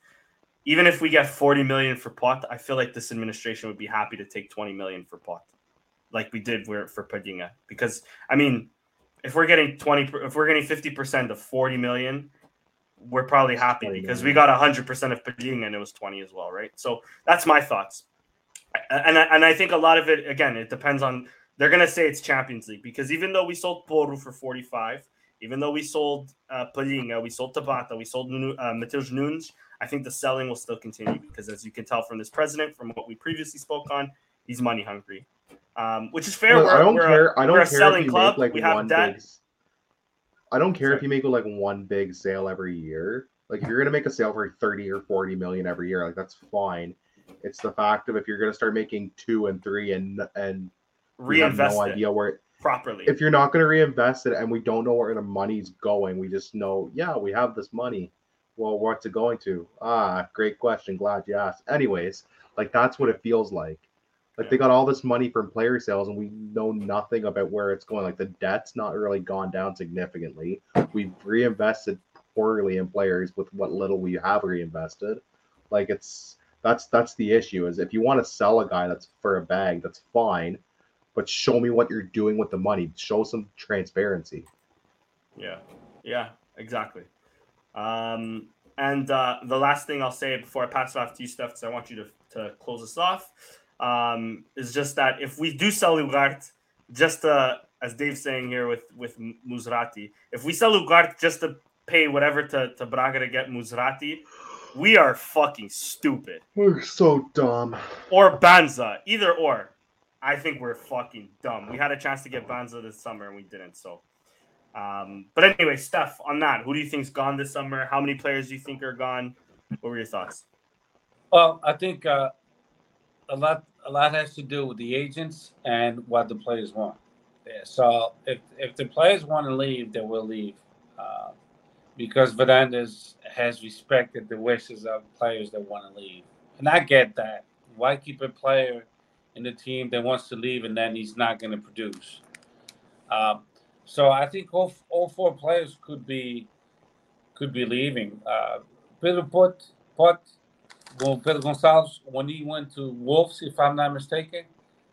even if we get 40 million for Pote, I feel like this administration would be happy to take 20 million for Pot, like we did for, for Palhinha. Because I mean, if we're getting 20, if we're getting 50 percent of 40 million, we're probably happy because we got 100 percent of Palhinha and it was 20 as well, right? So that's my thoughts, and I, and I think a lot of it again, it depends on. They're gonna say it's Champions League because even though we sold Porro for 45, even though we sold uh, Palhinha, we sold Tabata, we sold uh, Matheus Nunes, I think the selling will still continue because, as you can tell from this president, from what we previously spoke on, he's money hungry, um, which is fair. Look, I don't we're a- care. I we're don't a care selling if you club. make like we have one debt. big. I don't care Sorry. if you make like one big sale every year. Like if you're gonna make a sale for thirty or forty million every year, like that's fine. It's the fact of if you're gonna start making two and three and and Reinvest no it idea where it, properly. if you're not going to reinvest it and we don't know where the money's going, we just know, yeah, we have this money. Well, what's it going to? Ah, great question. Glad you asked. Anyways, like that's what it feels like. Like they got all this money from player sales and we know nothing about where it's going. Like the debt's not really gone down significantly. We've reinvested poorly in players with what little we have reinvested. Like it's that's that's the issue is if you want to sell a guy that's for a bag, that's fine but show me what you're doing with the money. Show some transparency. Yeah, yeah, exactly. Um, and uh, the last thing I'll say before I pass it off to you, Steph, because I want you to, to close us off, um, is just that if we do sell Ugart, just uh, as Dave's saying here with with Musrati, if we sell Ugart just to pay whatever to, to Braga to get Musrati, we are fucking stupid. We're so dumb. Or Banza, either or. I think we're fucking dumb. We had a chance to get Banza this summer and we didn't. So, um, but anyway, Steph, on that, who do you think's gone this summer? How many players do you think are gone? What were your thoughts? Well, I think uh, a lot a lot has to do with the agents and what the players want. So if if the players want to leave, they will leave, uh, because Varandas has respected the wishes of players that want to leave, and I get that. Why keep a player in the team that wants to leave and then he's not going to produce? Um, so I think all all four players could be could be leaving. Uh, Pedro Pote Pedro Gonçalves, when he went to Wolves, if I'm not mistaken,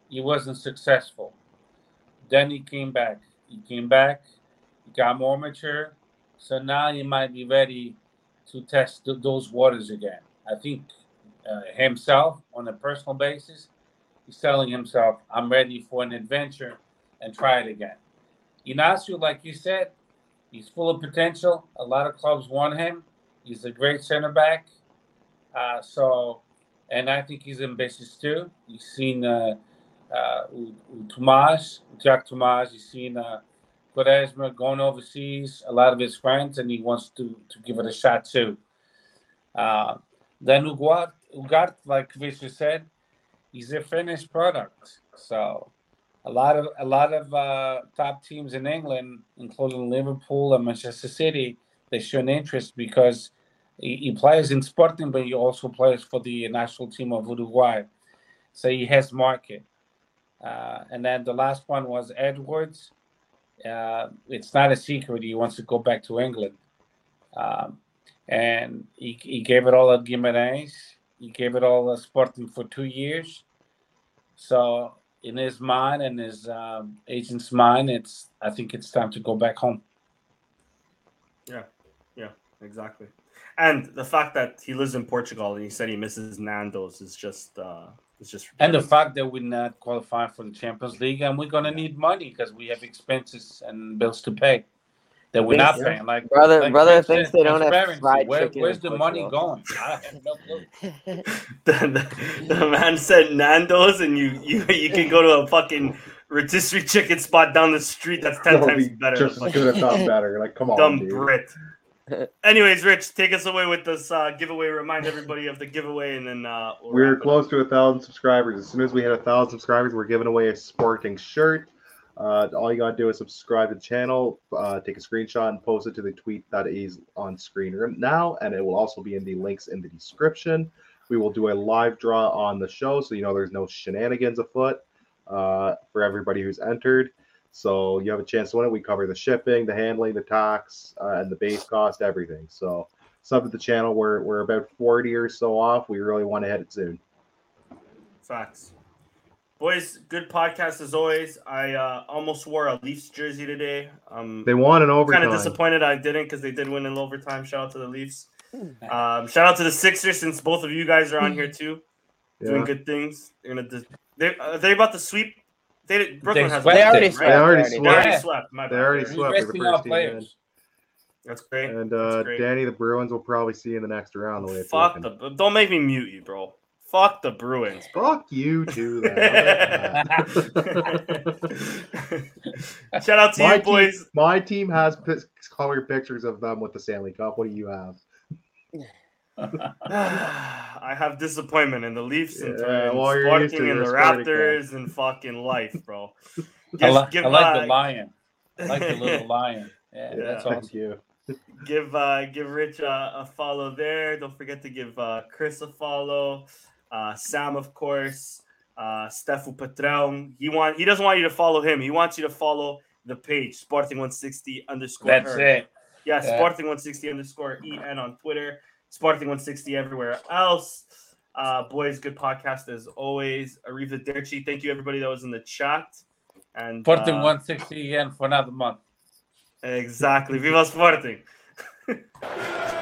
he wasn't successful. Then he came back. He came back, he got more mature. So now he might be ready to test th- those waters again. I think uh, himself, on a personal basis, he's telling himself, I'm ready for an adventure and try it again. Inácio, like you said, he's full of potential. A lot of clubs want him. He's a great center back. Uh, so, and I think he's ambitious too. You've seen uh, uh, Tomas, Jack Tomas. You've seen uh, Quaresma going overseas. A lot of his friends, and he wants to to give it a shot too. Uh, then Ugart, Ugart, like Visher said, he's a finished product. So, a lot of a lot of uh, top teams in England, including Liverpool and Manchester City, they show an interest because he, he plays in Sporting, but he also plays for the national team of Uruguay. So he has market. Uh, and then the last one was Edwards. Uh, it's not a secret he wants to go back to England. Um, and he, he gave it all at Guimarães. He gave it all at Sporting for two years. So in his mind and his um, agent's mind, it's I think it's time to go back home. Yeah, yeah, exactly. And the fact that he lives in Portugal and he said he misses Nando's is just uh is just And the fact that we're not qualifying for the Champions League and we're gonna need money because we have expenses and bills to pay that we're not Yeah. paying. Like Brother- like brother thinks they don't have transparency. fried Where- chicken where's the money Portugal. going? I have no clue. the, the, the man said Nando's and you you you can go to a fucking rotisserie chicken spot down the street that's ten No, times we better. just than could have done better. Like, come on, dumb dude. Brit. Anyways, Rich, take us away with this uh, giveaway. Remind everybody of the giveaway, and then uh, we'll We're close up. to a thousand subscribers. As soon as we hit a thousand subscribers, we're giving away a sporting shirt. Uh, all you gotta do is subscribe to the channel, uh, take a screenshot, and post it to the tweet that is on screen right now, and it will also be in the links in the description. We will do a live draw on the show, so you know there's no shenanigans afoot uh, for everybody who's entered. So you have a chance to win it. We cover the shipping, the handling, the tax, uh, and the base cost, everything. So sub to the channel. We're we're about forty or so off. We really want to hit it soon. Facts. Boys, good podcast as always. I uh, almost wore a Leafs jersey today. Um, They won in overtime. kind of disappointed I didn't because they did win in overtime. Shout out to the Leafs. Um, shout out to the Sixers since both of you guys are on here too, doing good things. They're gonna dis- they are they about to sweep. They did- Brooklyn has swept They it, already right? swept. They already already. They swept. already swept. My They already swept. They're the Investing our first team That's great. And That's uh, great. Danny, the Bruins will probably see you in the next round. The way it's Fuck the. Don't make me mute you, bro. Fuck the Bruins. Fuck you too. Then. How about that? Shout out to my you, boys. Team, my team has p- colored pictures of them with the Stanley Cup. What do you have? I have disappointment in the Leafs and, Yeah, and well, you're used to Sporting and the Raptors and fucking life, bro. I, Give, li- give, I like uh, the lion. I like the little lion. Yeah, Yeah. that's Thank awesome. you. give uh, give Rich uh, a follow there. Don't forget to give uh, Chris a follow. Uh, Sam, of course. Uh, Stefu Patrão. He want he doesn't want you to follow him. He wants you to follow the page Sporting 160 underscore. That's er. it. Yeah, Yeah. Sporting 160 underscore en on Twitter. Sporting 160 everywhere else. Uh, boys, good podcast as always. Arrivederci. Thank you everybody that was in the chat. And Sporting uh, 160 again for another month. exactly. Viva Sporting.